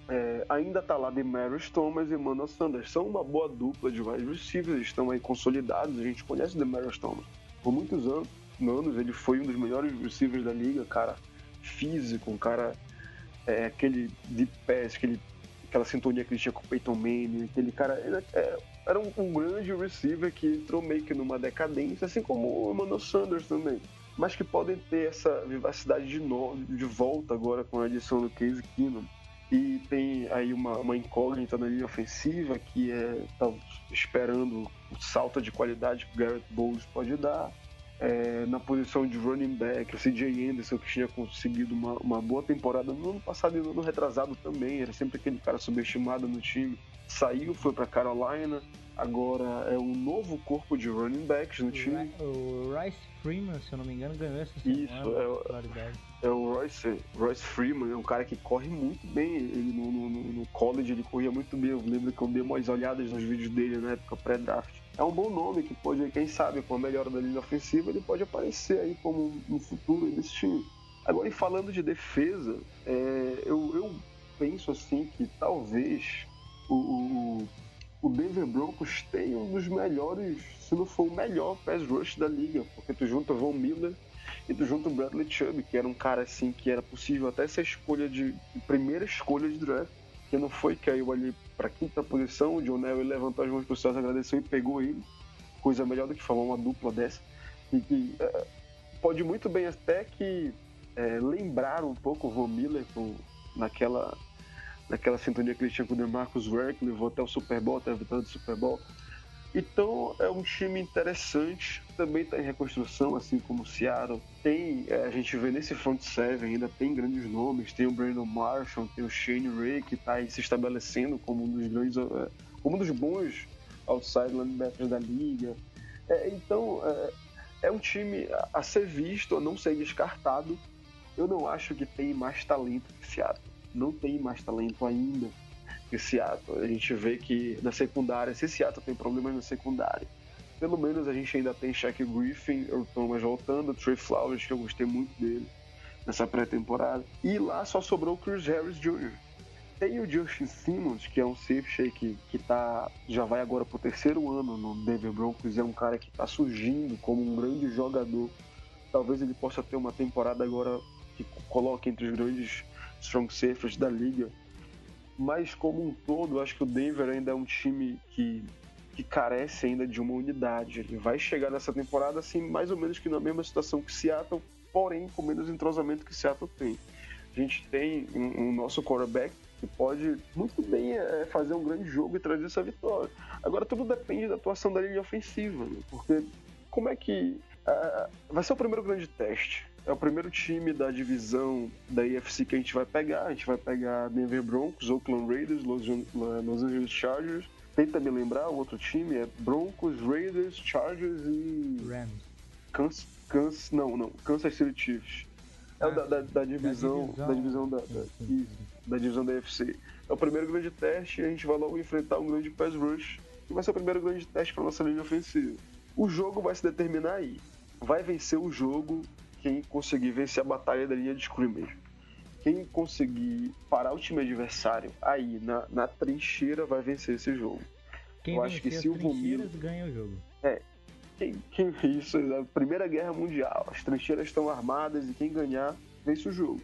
B: é, ainda tá lá Demarius Thomas e Emmanuel Sanders. São uma boa dupla de wide receivers, estão aí consolidados. A gente conhece o Demarius Thomas por muitos anos. anos. Ele foi um dos melhores receivers da liga, cara físico, um cara é, aquele de pés, aquele, aquela sintonia que ele tinha com o Peyton Manning, aquele cara é, era um, um, grande receiver que entrou meio que numa decadência, assim como o Emmanuel Sanders também. Mas que podem ter essa vivacidade de, novo, de volta agora com a adição do Case Keenum. E tem aí uma, uma incógnita na linha ofensiva que é tá esperando o salto de qualidade que o Garrett Bowles pode dar. É, na posição de running back, o CJ Anderson, que tinha conseguido uma, uma boa temporada no ano passado e no ano retrasado também, era sempre aquele cara subestimado no time. Saiu, foi para Carolina, agora é um novo corpo de running backs no time.
A: O Rice Freeman, se eu não me engano, ganhou essa semana.
B: Isso, é, é o Royce, Royce Freeman, é um cara que corre muito bem. Ele no, no, no, college ele corria muito bem. Eu lembro que eu dei umas olhadas nos vídeos dele na época pré-draft. É um bom nome que pode, quem sabe, com a melhora da linha ofensiva, ele pode aparecer aí como no futuro desse time. Agora, e falando de defesa, é, eu, eu, penso assim que talvez o, o, o Denver Broncos tenha um dos melhores, se não for o melhor pass rush da liga, porque tu junta Von Miller e tu junta o Bradley Chubb, que era um cara assim que era possível até ser escolha de, primeira escolha de draft, que não foi, caiu ali para quinta posição, o John Neville levantou as mãos para os céus, agradeceu e pegou ele, coisa melhor do que falar uma dupla dessa, e que é, pode muito bem até que é, lembrar um pouco o Von Miller com, naquela naquela sintonia que ele tinha com o DeMarcus Ware, levou até o Super Bowl, até a vitória do Super Bowl. Então é um time interessante, também está em reconstrução, assim como o Seattle. Tem, é, a gente vê nesse front seven ainda tem grandes nomes, tem o Brandon Marshall, tem o Shane Ray que está se estabelecendo como um dos grandes, é, como um dos bons outside linebackers da liga. É, então é, é um time a ser visto, a não ser descartado. Eu não acho que tem mais talento que Seattle. Não tem mais talento ainda que Seattle. A gente vê que na secundária, se Seattle tem problemas na secundária, pelo menos a gente ainda tem Shaq Griffin, o Thomas voltando, Trey Flowers, que eu gostei muito dele nessa pré-temporada. E lá só sobrou o Chris Harris Jr. Tem o Justin Simmons, que é um safety que, que tá, já vai agora pro terceiro ano no Denver Broncos, é um cara que está surgindo como um grande jogador. Talvez ele possa ter uma temporada agora que coloque entre os grandes strong safeties da liga mas como um todo, acho que o Denver ainda é um time que, que carece ainda de uma unidade. Ele vai chegar nessa temporada assim, mais ou menos que na mesma situação que Seattle, porém com menos entrosamento que Seattle tem. A gente tem um, um nosso quarterback que pode muito bem é, fazer um grande jogo e trazer essa vitória. Agora tudo depende da atuação da linha ofensiva, né? porque como é que uh, vai ser o primeiro grande teste? É o primeiro time da divisão da AFC que a gente vai pegar. A gente vai pegar Denver Broncos, Oakland Raiders, Los, Los Angeles Chargers. Tenta me lembrar, o outro time é Broncos, Raiders, Chargers e.
A: Rams.
B: Kansas, Kansas, não, não, Kansas City Chiefs. É da, da, da, divisão, da divisão da, da, da divisão da. É o primeiro grande teste e a gente vai logo enfrentar um grande pass rush, que vai ser o primeiro grande teste para nossa linha ofensiva. O jogo vai se determinar aí. Vai vencer o jogo quem conseguir vencer a batalha da linha de scrimmage. Quem conseguir parar o time adversário aí na, na trincheira vai vencer esse jogo.
A: Quem Eu acho que se o Vomiro ganha o jogo.
B: É. Quem, quem, isso, a Primeira Guerra Mundial. As trincheiras estão armadas e quem ganhar vence o jogo.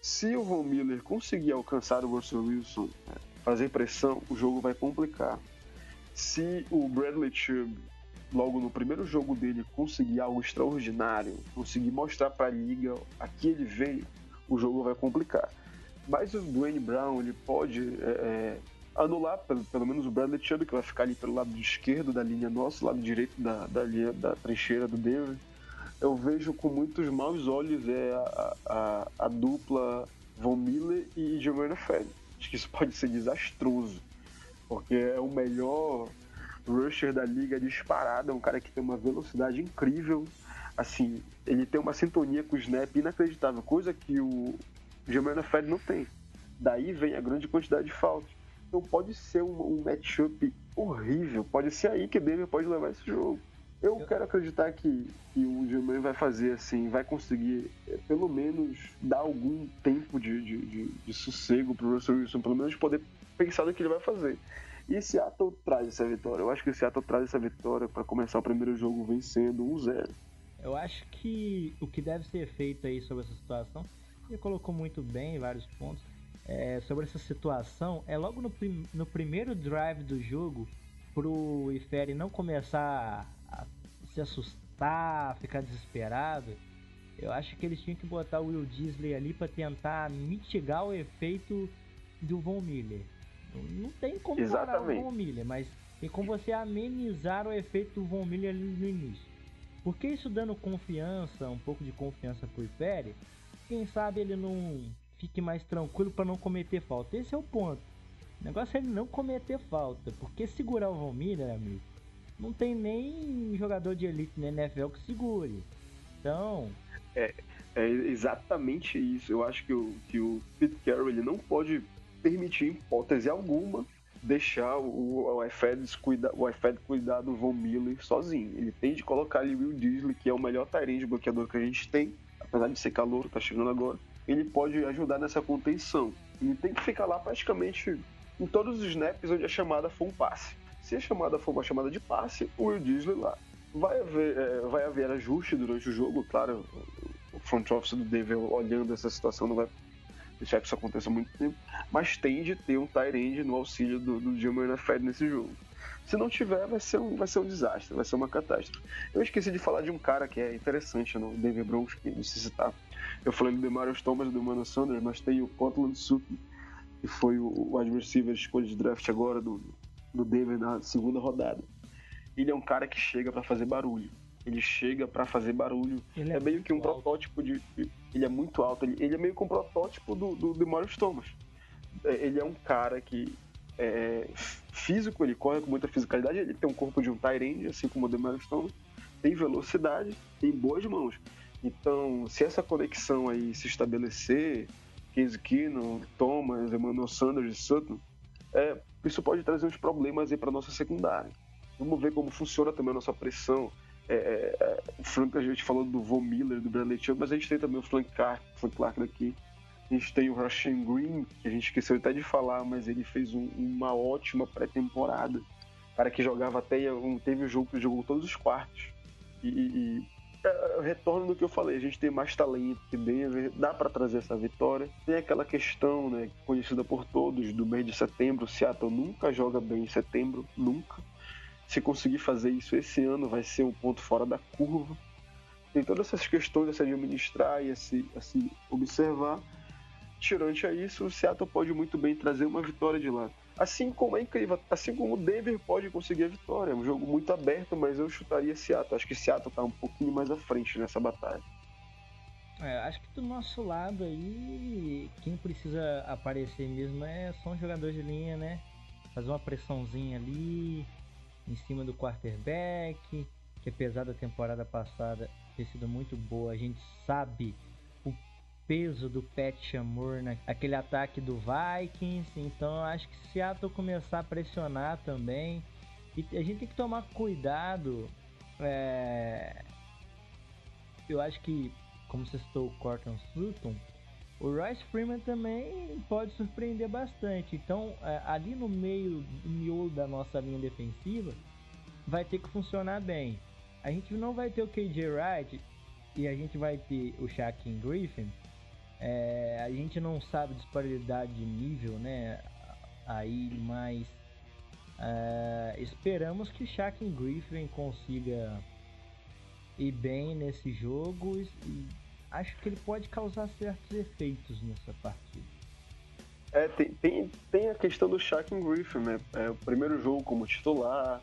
B: Se o Von Miller conseguir alcançar o Russell Wilson, é, fazer pressão, o jogo vai complicar. Se o Bradley Chubb logo no primeiro jogo dele conseguir algo extraordinário, conseguir mostrar para a liga aqui ele veio, o jogo vai complicar. Mas o Dwayne Brown ele pode é, é, anular pelo, pelo menos o Bradley Chubb que vai ficar ali pelo lado esquerdo da linha nossa, lado direito da, da linha da trincheira do Denver. Eu vejo com muitos maus olhos é a, a, a dupla Von Miller e Jermaine Fed. Acho que isso pode ser desastroso, porque é o melhor rusher da liga disparado, é um cara que tem uma velocidade incrível. Assim, ele tem uma sintonia com o snap inacreditável, coisa que o Germano Fed não tem. Daí vem a grande quantidade de faltas. Então pode ser um, um matchup horrível, pode ser aí que Denver pode levar esse jogo. Eu, eu... quero acreditar que, que o Germain vai fazer assim, vai conseguir é, pelo menos dar algum tempo de, de, de, de sossego pro Russell Wilson, pelo menos poder pensar no que ele vai fazer. E Seattle traz essa vitória. Eu acho que Seattle traz essa vitória para começar o primeiro jogo vencendo 1-0.
A: Eu acho que o que deve ser feito aí sobre essa situação, ele colocou muito bem vários pontos, é, sobre essa situação, é logo no, prim no primeiro drive do jogo, pro Ifere não começar a se assustar, ficar desesperado, eu acho que eles tinham que botar o Will Disley ali para tentar mitigar o efeito do Von Miller. Não tem como parar o Von Miller, mas tem como você amenizar o efeito do Von Miller ali no início. Porque isso dando confiança, um pouco de confiança pro Ifere, quem sabe ele não fique mais tranquilo para não cometer falta. Esse é o ponto. O negócio é ele não cometer falta, porque segurar o Von Miller, amigo, não tem nem jogador de elite na NFL que segure. Então.
B: É, é exatamente isso. Eu acho que o, que o Pete Carroll ele não pode permitir, em hipótese alguma, deixar o, o iFed cuidar, o iFed cuidar do Von Miller sozinho. Ele tem de colocar ali o Will Disley, que é o melhor de bloqueador que a gente tem, apesar de ser calor, tá chegando agora. Ele pode ajudar nessa contenção. Ele tem que ficar lá praticamente em todos os snaps onde a chamada for um passe. Se a chamada for uma chamada de passe, o Will Disley lá. Vai haver, é, vai haver ajuste durante o jogo, claro. O front office do Denver olhando essa situação não vai deixar que isso aconteça há muito tempo, mas tem de ter um Tyrande no auxílio do, do Gilmer Fed nesse jogo. Se não tiver, vai ser, um, vai ser um desastre, vai ser uma catástrofe. Eu esqueci de falar de um cara que é interessante no Denver Broncos, que não se citar. Eu falei do Demarius Thomas do Mano Sanders, mas tem o Cortland Sutton, que foi o wide receiver escolha de draft agora do, do Denver na segunda rodada. Ele é um cara que chega para fazer barulho ele chega para fazer barulho. Ele é, é meio que um alto. protótipo de. Ele é muito alto. Ele, ele é meio que um protótipo do, do, do Thomas. É, ele é um cara que é físico, ele corre com muita fisicalidade, ele tem um corpo de um Tyrande, assim como o Demarius Thomas, tem velocidade, tem boas mãos. Então, se essa conexão aí se estabelecer, Case Keenum, Thomas, Emmanuel Sanders e Sutton, é, isso pode trazer uns problemas aí para nossa secundária. Vamos ver como funciona também a nossa pressão. É, é, é, Frank, a gente falou do Von Miller, do Bradley Chubb, mas a gente tem também o Frank Clark, Frank Clark daqui. A gente tem o Rashan Green, que a gente esqueceu até de falar, mas ele fez um, uma ótima pré-temporada. Cara que jogava até. Teve o um jogo que jogou todos os quartos. E, e é, retorno do que eu falei, a gente tem mais talento que Denver, dá para trazer essa vitória. Tem aquela questão, né, conhecida por todos, do mês de setembro. Seattle nunca joga bem em setembro, nunca. Se conseguir fazer isso esse ano, vai ser um ponto fora da curva. Tem todas essas questões a se administrar e a se, a se observar. Tirante a isso, o Seattle pode muito bem trazer uma vitória de lá. Assim como é incrível, assim como o Denver pode conseguir a vitória. É um jogo muito aberto, mas eu chutaria Seattle. Acho que Seattle está um pouquinho mais à frente nessa batalha.
A: É, acho que do nosso lado aí, quem precisa aparecer mesmo é, são os jogadores de linha, né? Fazer uma pressãozinha ali, em cima do quarterback, que apesar da temporada passada ter sido muito boa, a gente sabe o peso do Pat Chamor naquele ataque do Vikings, então acho que se Seattle começar a pressionar também, e a gente tem que tomar cuidado, é... eu acho que, como você citou o Corton Sutton, o Royce Freeman também pode surpreender bastante. Então, é, ali no meio, no miolo da nossa linha defensiva, vai ter que funcionar bem. A gente não vai ter o KJ Wright e a gente vai ter o Shaquem Griffin. É, a gente não sabe disparidade de nível, né? Aí, mas é, esperamos que Shaquem Griffin consiga ir bem nesse jogo e acho que ele pode causar certos efeitos nessa partida.
B: É, tem, tem, tem a questão do Shaquem Griffin, né? É, o primeiro jogo como titular,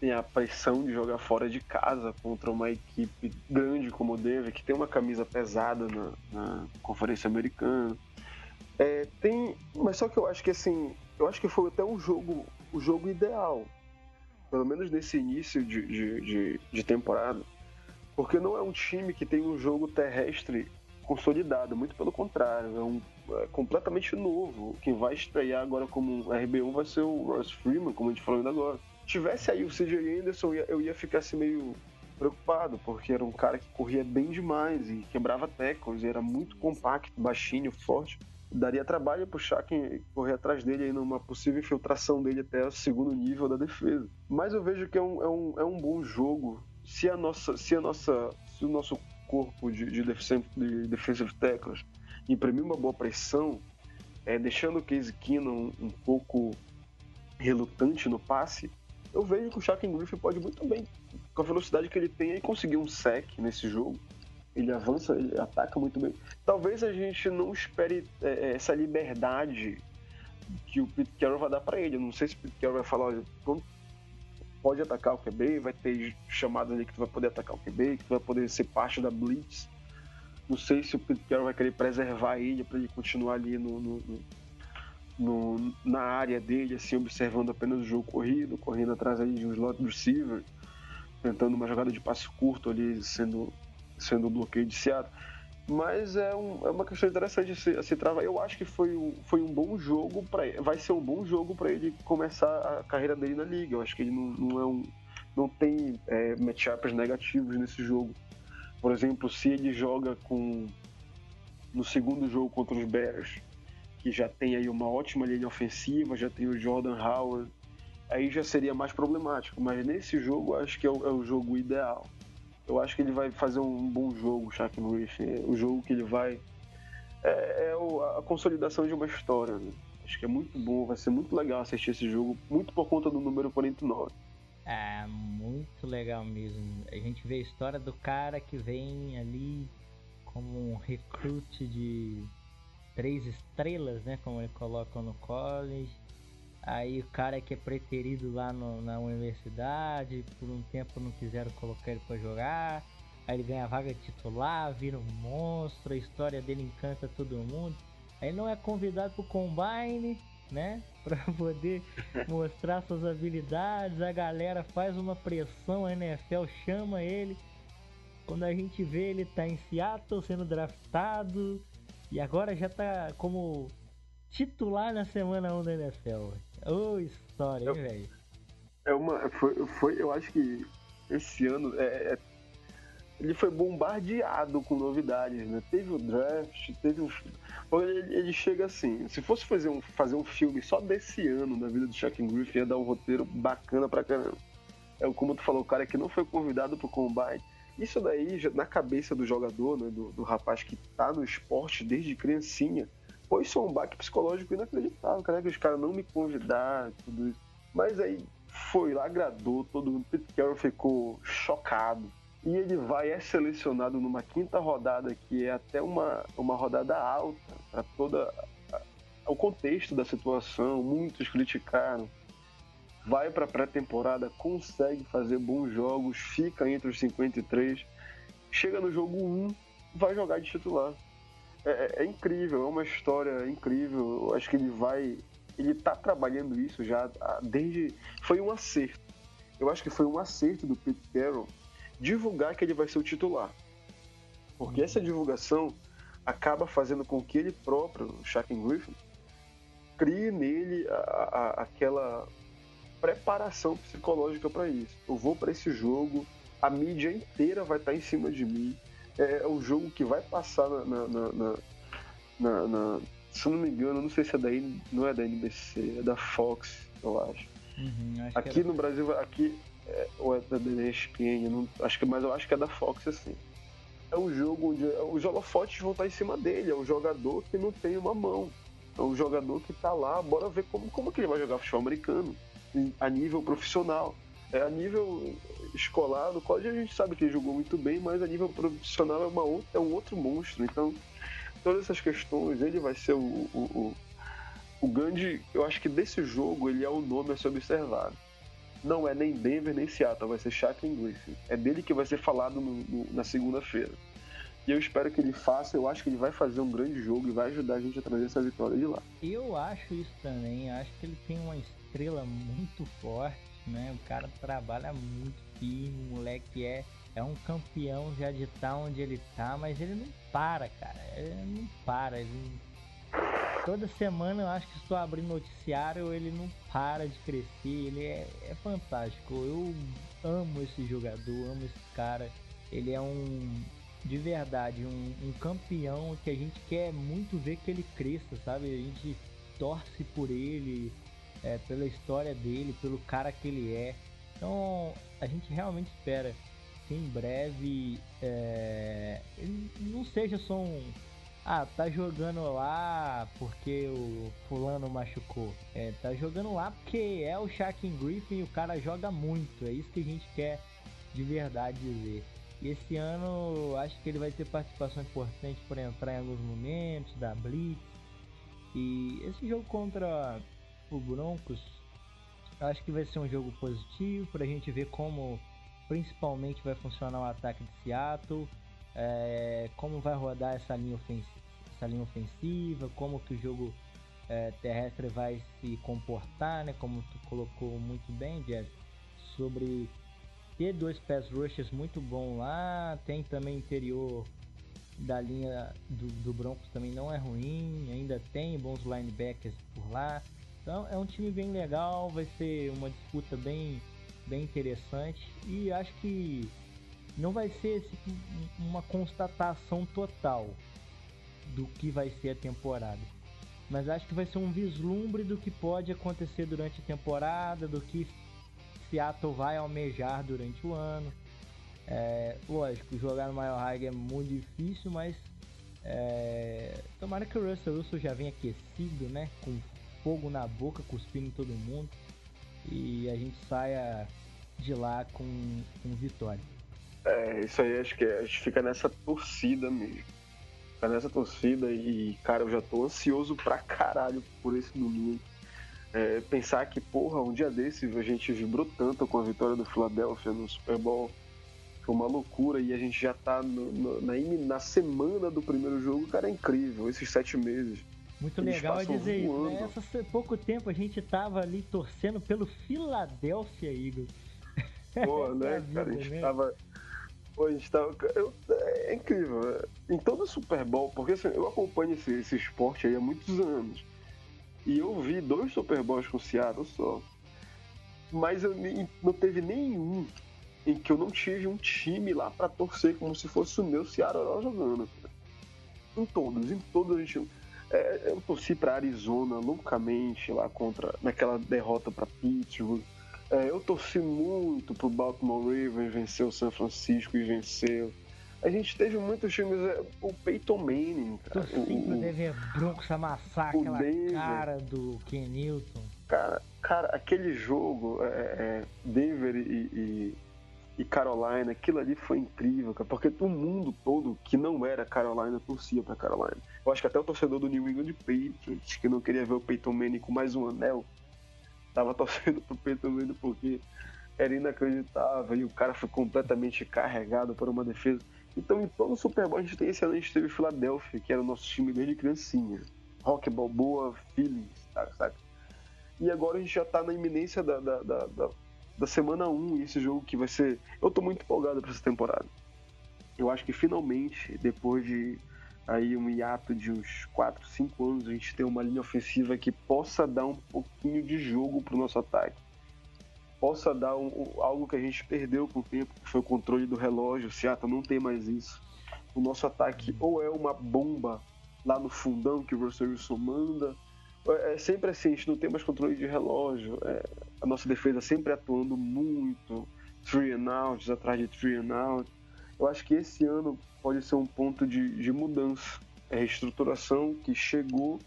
B: tem a pressão de jogar fora de casa contra uma equipe grande como o Denver, que tem uma camisa pesada na, na Conferência Americana. É, tem, mas só que eu acho que assim, eu acho que foi até um jogo, o jogo ideal, pelo menos nesse início de, de, de, de temporada porque não é um time que tem um jogo terrestre consolidado, muito pelo contrário, é um é completamente novo. Quem vai estrear agora como RB1 vai ser o Ross Freeman, como a gente falou ainda agora. tivesse aí o CJ Anderson, eu ia ficar assim meio preocupado, porque era um cara que corria bem demais e quebrava tackles, era muito compacto, baixinho, forte. Daria trabalho pro Shaq correr atrás dele aí numa possível infiltração dele até o segundo nível da defesa. Mas eu vejo que é um, é um, é um bom jogo. Se a nossa, se a nossa, se o nosso corpo de, de, defensive, de defensive imprimir uma boa pressão, é, deixando o Case Keenum um, um pouco relutante no passe, eu vejo que o Shaq Griffin pode muito bem, com a velocidade que ele tem, aí conseguir um sec nesse jogo. Ele avança, ele ataca muito bem. Talvez a gente não espere é, é essa liberdade que o Pete Carroll vai dar para ele. Eu não sei se o Pete Carroll vai falar, olha, pode atacar o QB, vai ter chamadas ali que tu vai poder atacar o QB, que tu vai poder ser parte da blitz. Não sei se o Pete vai querer preservar ele para ele continuar ali no, no, no na área dele, assim, observando apenas o jogo corrido, correndo atrás aí de um slot receiver, tentando uma jogada de passe curto ali, sendo, sendo o bloqueio de Seattle. Mas é, um, é uma questão interessante se, se travar. Eu acho que foi um, foi um bom jogo para vai ser um bom jogo para ele começar a carreira dele na liga. Eu acho que ele não, não é um não tem é, matchups negativos nesse jogo. Por exemplo, se ele joga com no segundo jogo contra os Bears que já tem aí uma ótima linha ofensiva, já tem o Jordan Howard, aí já seria mais problemático. Mas nesse jogo, acho que é o, é o jogo ideal. Eu acho que ele vai fazer um bom jogo, Shaq Griffin. É o jogo que ele vai. É, é a consolidação de uma história. Né? Acho que é muito bom, vai ser muito legal assistir esse jogo, muito por conta do número 49.
A: É, muito legal mesmo. A gente vê a história do cara que vem ali como um recrute de três estrelas, né? Como ele coloca no college. Aí o cara que é preterido lá no, na universidade, por um tempo não quiseram colocar ele para jogar. Aí ele ganha a vaga titular, vira um monstro, a história dele encanta todo mundo. Aí não é convidado pro combine, né? Pra poder mostrar suas habilidades. A galera faz uma pressão, a NFL chama ele. Quando a gente vê ele tá em Seattle sendo draftado, e agora já tá como titular na semana 1 da NFL. Ô oh, história, hein, velho?
B: É uma. Foi, foi, eu acho que esse ano é, é, ele foi bombardeado com novidades, né? Teve o draft, teve o. Ele, ele chega assim, se fosse fazer um, fazer um filme só desse ano da vida do Shaq Griffin, ia dar um roteiro bacana pra caramba. É como tu falou, o cara que não foi convidado pro combine isso daí, na cabeça do jogador, né, do, do rapaz que tá no esporte desde criancinha, foi é um baque psicológico inacreditável, cara, que os caras não me convidaram, tudo isso. Mas aí foi lá, agradou todo mundo. Pete Carroll ficou chocado. E ele vai, é selecionado numa quinta rodada, que é até uma, uma rodada alta, para toda o contexto da situação. Muitos criticaram vai para a pré-temporada, consegue fazer bons jogos, fica entre os 53, chega no jogo 1, vai jogar de titular. É, é, é incrível, é uma história incrível. Eu acho que ele vai. Ele tá trabalhando isso já desde. Foi um acerto. Eu acho que foi um acerto do Pete Carroll divulgar que ele vai ser o titular. Porque essa divulgação acaba fazendo com que ele próprio, o Shaq Griffin, crie nele a, a, aquela preparação psicológica para isso. Eu vou para esse jogo, a mídia inteira vai estar tá em cima de mim. É, é o jogo que vai passar na, na, na, na, se eu não me engano, não sei se é da não é da NBC, é da Fox, eu acho. Uhum, acho aqui no Brasil, aqui é, ou é da ESPN, não, acho que, mas eu acho que é da Fox assim. É um jogo onde os holofotes vão estar em cima dele, é um jogador que não tem uma mão. É um jogador que está lá, bora ver como, como que ele vai jogar futebol americano a nível profissional. É, a nível escolar, no college a gente sabe que ele jogou muito bem, mas a nível profissional é, uma outra, é um outro monstro. Então, todas essas questões, ele vai ser o, o, o, o grande. Eu acho que desse jogo ele é o nome a ser observado. Não é nem Denver nem Seattle, vai ser Shaquem Griffin. É dele que vai ser falado no, no, na segunda-feira. E eu espero que ele faça, eu acho que ele vai fazer um grande jogo e vai ajudar a gente a trazer essa vitória de lá.
A: Eu acho isso também, acho que ele tem uma estrela muito forte, né? O cara trabalha muito firme, o moleque é, é um campeão já de tá onde ele tá, mas ele não para, cara. Ele não para, ele toda semana eu acho que estou abrindo noticiário, ele não para de crescer, ele é, é fantástico. Eu amo esse jogador, amo esse cara. Ele é um de verdade, um, um, campeão que a gente quer muito ver que ele cresça, sabe? A gente torce por ele, é, pela história dele, pelo cara que ele é. Então a gente realmente espera que em breve é, não seja só um. Ah, tá jogando lá porque o fulano machucou. É, tá jogando lá porque é o Shaquem Griffin e o cara joga muito. É isso que a gente quer de verdade dizer. E esse ano acho que ele vai ter participação importante para entrar em alguns momentos, da Blitz. E esse jogo contra o Broncos, acho que vai ser um jogo positivo para a gente ver como principalmente vai funcionar o ataque de Seattle, é, como vai rodar essa linha, essa linha ofensiva, como que o jogo é, terrestre vai se comportar, né? Como tu colocou muito bem, Jeff, sobre ter dois pass rushers muito bom lá, tem também interior da linha do, do Broncos também não é ruim, ainda tem bons linebackers por lá. Então é um time bem legal, vai ser uma disputa bem, bem interessante e acho que não vai ser uma constatação total do que vai ser a temporada. Mas acho que vai ser um vislumbre do que pode acontecer durante a temporada, do que Seattle vai almejar durante o ano. É, lógico, jogar no Mile High é muito difícil, mas é, tomara que o Russell Wilson já venha aquecido, né? Com fogo na boca, cuspindo em todo mundo. E a gente saia de lá com, com vitória.
B: É, isso aí acho que a gente fica nessa torcida mesmo. Fica nessa torcida e, cara, eu já tô ansioso pra caralho por esse domingo. É, pensar que, porra, um dia desse a gente vibrou tanto com a vitória do Philadelphia no Super Bowl foi uma loucura e a gente já tá no, no, na, na, semana do primeiro jogo, cara, é incrível, esses sete meses.
A: Muito legal é dizer voando. isso, né? Essa, pouco tempo a gente tava ali torcendo pelo Philadelphia Eagles.
B: Pô, né, vida, cara, a gente né? tava... Pô, a gente tava... Eu, é incrível, né? em todo o Super Bowl, porque assim, eu acompanho esse, esse esporte aí há muitos anos, e eu vi dois Super Bowls com o Seattle só, mas eu, não teve nenhum em que eu não tive um time lá para torcer como se fosse o meu Seattle jogando. Em todos, em todos a gente. É, eu torci para Arizona loucamente lá contra naquela derrota para Pittsburgh. É, eu torci muito pro Baltimore Ravens vencer o San Francisco e venceu. A gente teve muitos times, é, o Peyton Manning,
A: cara. Torci o, pro Denver Broncos amassar aquela Denver. cara do Ken Newton.
B: Cara, cara, aquele jogo, é, é Denver e, e e Carolina, aquilo ali foi incrível, cara, porque o mundo todo que não era Carolina torcia para Carolina. Eu acho que até o torcedor do New England Patriots, que não queria ver o Peyton Manning com mais um anel, tava torcendo pro Peyton Manning porque era inacreditável e o cara foi completamente carregado por uma defesa. Então, em todo o Super Bowl, a gente tem esse ano, a gente teve Philadelphia, que era o nosso time desde criancinha. Rock Balboa, Phillies, sabe? E agora a gente já tá na iminência da, da, da, da da semana 1 esse jogo que vai ser. Eu tô muito empolgado para essa temporada. Eu acho que finalmente, depois de aí um hiato de uns 4, 5 anos, a gente tem uma linha ofensiva que possa dar um pouquinho de jogo pro nosso ataque. Possa dar um, algo que a gente perdeu com o tempo, que foi o controle do relógio. O Seattle não tem mais isso. O nosso ataque ou é uma bomba lá no fundão que o Russell Wilson manda, é, é sempre assim, a gente não tem mais controle de relógio. É, a nossa defesa sempre atuando muito, three and outs atrás de three and out. Eu acho que esse ano pode ser um ponto de, de mudança. É reestruturação que chegou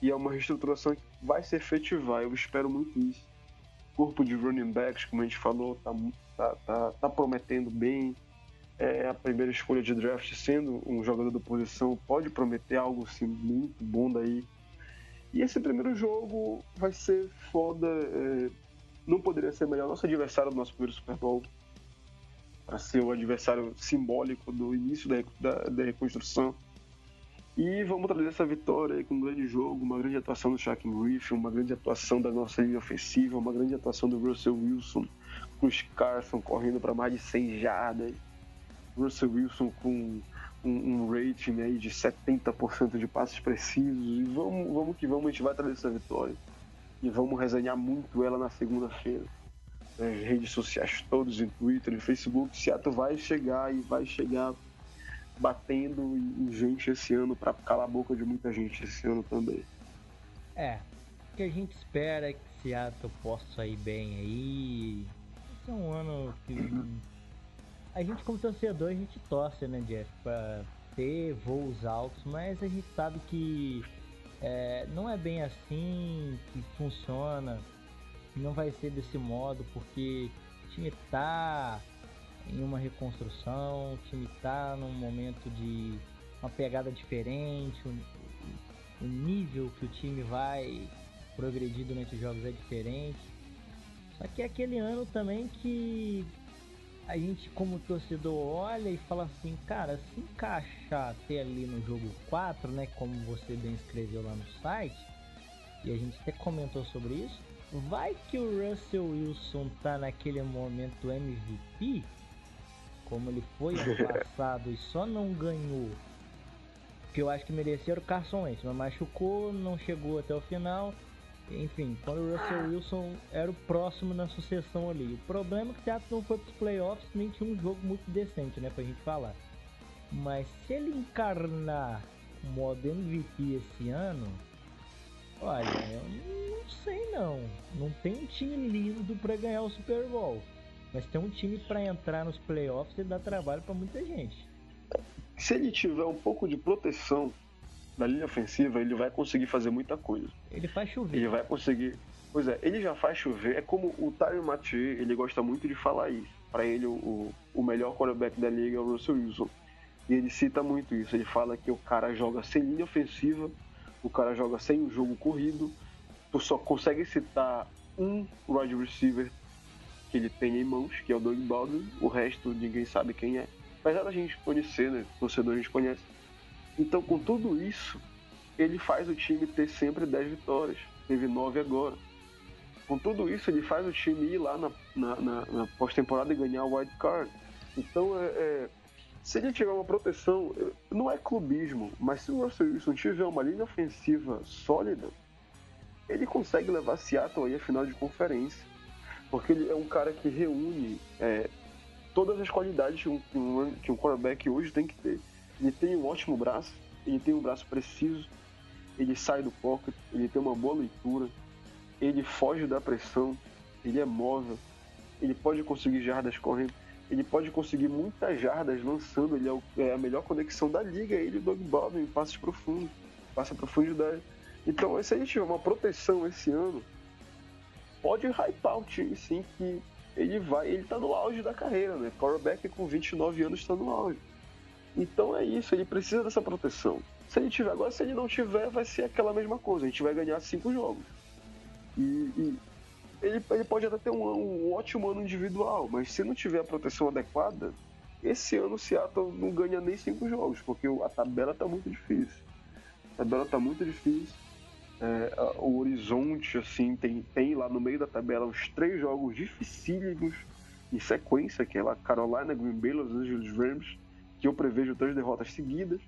B: e é uma reestruturação que vai se efetivar. Eu espero muito isso. Corpo de running backs, como a gente falou, tá, tá, tá, tá prometendo bem. É a primeira escolha de draft sendo um jogador da posição pode prometer algo assim, muito bom daí e esse primeiro jogo vai ser foda. É, não poderia ser melhor. Nosso adversário do nosso primeiro Super Bowl. Para ser o adversário simbólico do início da, da, da, reconstrução. E vamos trazer essa vitória aí com um grande jogo, uma grande atuação do Shaq Griffin, uma grande atuação da nossa linha ofensiva, uma grande atuação do Russell Wilson, Chris Carson correndo para mais de 100 jardas. Russell Wilson com um, um rating aí de 70% de passes precisos. E vamos, vamos que vamos, a gente vai trazer essa vitória. E vamos resenhar muito ela na segunda-feira. Nas redes sociais todos, em Twitter, em Facebook, Seattle vai chegar e vai chegar batendo em gente esse ano para calar a boca de muita gente esse ano também.
A: É, o que a gente espera é que Seattle possa sair bem aí. Esse é um ano que a gente como torcedor a gente torce, né, Jeff, para ter voos altos, mas a gente sabe que é, não é bem assim que funciona, não vai ser desse modo, porque o time tá em uma reconstrução, o time tá num momento de uma pegada diferente, o, o nível que o time vai progredir durante os jogos é diferente. Só que é aquele ano também que a gente como torcedor olha e fala assim, cara, se encaixar até ali no jogo 4, né, como você bem escreveu lá no site, e a gente até comentou sobre isso, vai que o Russell Wilson tá naquele momento MVP, como ele foi no passado e só não ganhou, que eu acho que merecia o Carson Wentz, mas machucou, não chegou até o final, enfim, quando o Russell Wilson era o próximo na sucessão ali. O problema é que o Seattle não foi para os playoffs, nem tinha um jogo muito decente, né, pra gente falar. Mas se ele encarnar o modo MVP esse ano, olha, eu não sei não. Não tem um time lindo para ganhar o Super Bowl. Mas tem um time para entrar nos playoffs e dar trabalho para muita gente.
B: Se ele tiver um pouco de proteção na linha ofensiva, ele vai conseguir fazer muita coisa.
A: Ele faz chover.
B: Ele vai conseguir. Pois é, ele já faz chover. É como o Tyron Mathieu, ele gosta muito de falar isso. Para ele, o, o melhor quarterback da liga é o Russell Wilson. E ele cita muito isso. Ele fala que o cara joga sem linha ofensiva, o cara joga sem o jogo corrido. Tu só consegue citar um wide receiver que ele tem em mãos, que é o Doug Baldwin. O resto ninguém sabe quem é. Apesar da gente conhecer, né? Torcedor a gente conhece então, com tudo isso, ele faz o time ter sempre 10 vitórias. Teve 9 agora. Com tudo isso, ele faz o time ir lá na, na, na, na pós-temporada e ganhar o wild card. Então, é, é, se ele tiver uma proteção, não é clubismo, mas se o Russell Wilson tiver uma linha ofensiva sólida, ele consegue levar Seattle aí a final de conferência. Porque ele é um cara que reúne é, todas as qualidades que um, que um quarterback hoje tem que ter. Ele tem um ótimo braço, ele tem um braço preciso, ele sai do pocket, ele tem uma boa leitura, ele foge da pressão, ele é móvel, ele pode conseguir jardas correndo, ele pode conseguir muitas jardas lançando, ele é, é a melhor conexão da liga, ele e o Doug Baldwin, passes profundos, passa profundidade. Então, se a gente tiver uma proteção esse ano, pode hypar o time sim, que ele vai, ele tá no auge da carreira, né? Quarterback com 29 anos está no auge. Então é isso, ele precisa dessa proteção. Se ele tiver, agora se ele não tiver, vai ser aquela mesma coisa, a gente vai ganhar cinco jogos. E, e ele, ele pode até ter um, um, ótimo ano individual, mas se não tiver a proteção adequada, esse ano o Seattle não ganha nem cinco jogos, porque a tabela está muito difícil. A tabela está muito difícil. É, o horizonte, assim, tem, tem lá no meio da tabela uns três jogos dificílimos em sequência, que é lá Carolina, Green Bay, Los Angeles Rams que eu prevejo três derrotas seguidas.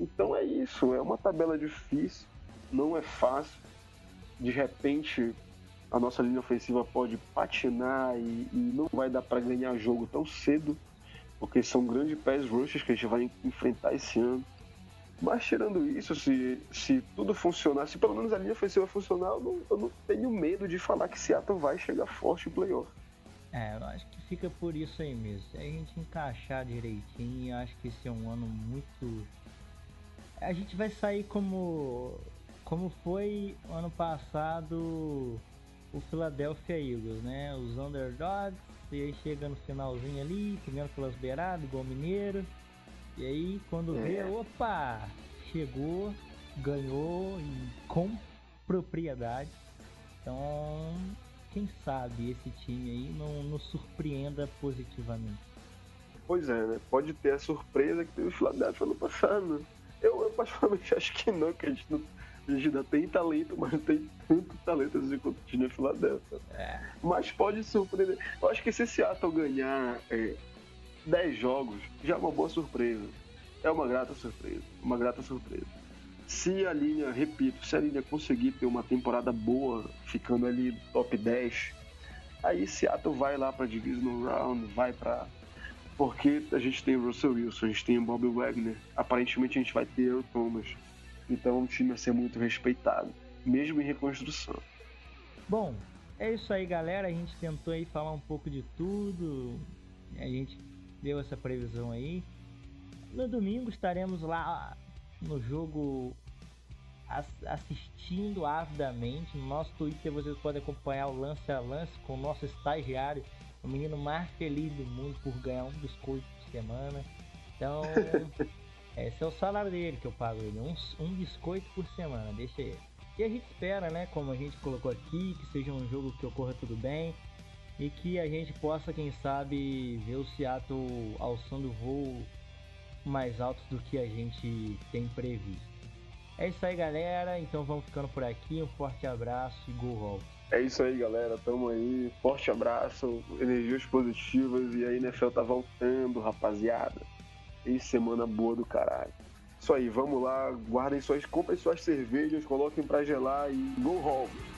B: Então é isso, é uma tabela difícil, não é fácil. De repente, a nossa linha ofensiva pode patinar e, e não vai dar para ganhar jogo tão cedo, porque são grandes pés rushes que a gente vai enfrentar esse ano. Mas tirando isso, se, se tudo funcionar, se pelo menos a linha ofensiva funcionar, eu não, eu não tenho medo de falar que Seattle vai chegar forte em playoff.
A: É, eu acho que fica por isso aí mesmo. Se a gente encaixar direitinho, eu acho que esse é um ano muito. A gente vai sair como. Como foi ano passado o Philadelphia Eagles, né? Os underdogs, e aí chega no finalzinho ali, pegando pelas beiradas, igual Mineiro. E aí quando é. vê, opa! Chegou, ganhou e com propriedade. Então quem sabe esse time aí não nos surpreenda positivamente.
B: Pois é, né? Pode ter a surpresa que teve o Philadelphia ano passado. Eu, eu particularmente acho que não, que a gente, não, a gente ainda tem talento, mas não tem tanto talento assim quanto tinha Philadelphia. É. Mas pode surpreender. Eu acho que se Seattle ganhar é, 10 jogos, já é uma boa surpresa. é uma grata surpresa. Uma grata surpresa. Se a linha, repito, se a linha conseguir ter uma temporada boa, ficando ali top 10, aí Seattle vai lá para Divisional Round, vai para porque a gente tem o Russell Wilson, a gente tem o Bob Wagner, aparentemente a gente vai ter Earl Thomas. Então o time vai ser muito respeitado, mesmo em reconstrução.
A: Bom, é isso aí, galera. A gente tentou aí falar um pouco de tudo. A gente deu essa previsão aí. No domingo estaremos lá no jogo assistindo avidamente. No nosso Twitter vocês podem acompanhar o lance a lance com o nosso estagiário, o menino mais feliz do mundo por ganhar um biscoito por semana. Então, esse é o salário dele que eu pago ele, um, um biscoito por semana, deixa ele. E a gente espera, né, como a gente colocou aqui, que seja um jogo que ocorra tudo bem e que a gente possa, quem sabe, ver o Seattle alçando voo mais altos do que a gente tem previsto. É isso aí, galera. Então vamos ficando por aqui. Um forte abraço e Go Hawks.
B: É isso aí, galera. Tamo aí. Forte abraço, energias positivas e a NFL tá voltando, rapaziada. E semana boa do caralho. Isso aí, vamos lá. Guardem suas, comprem suas cervejas, coloquem pra gelar e Go Hawks.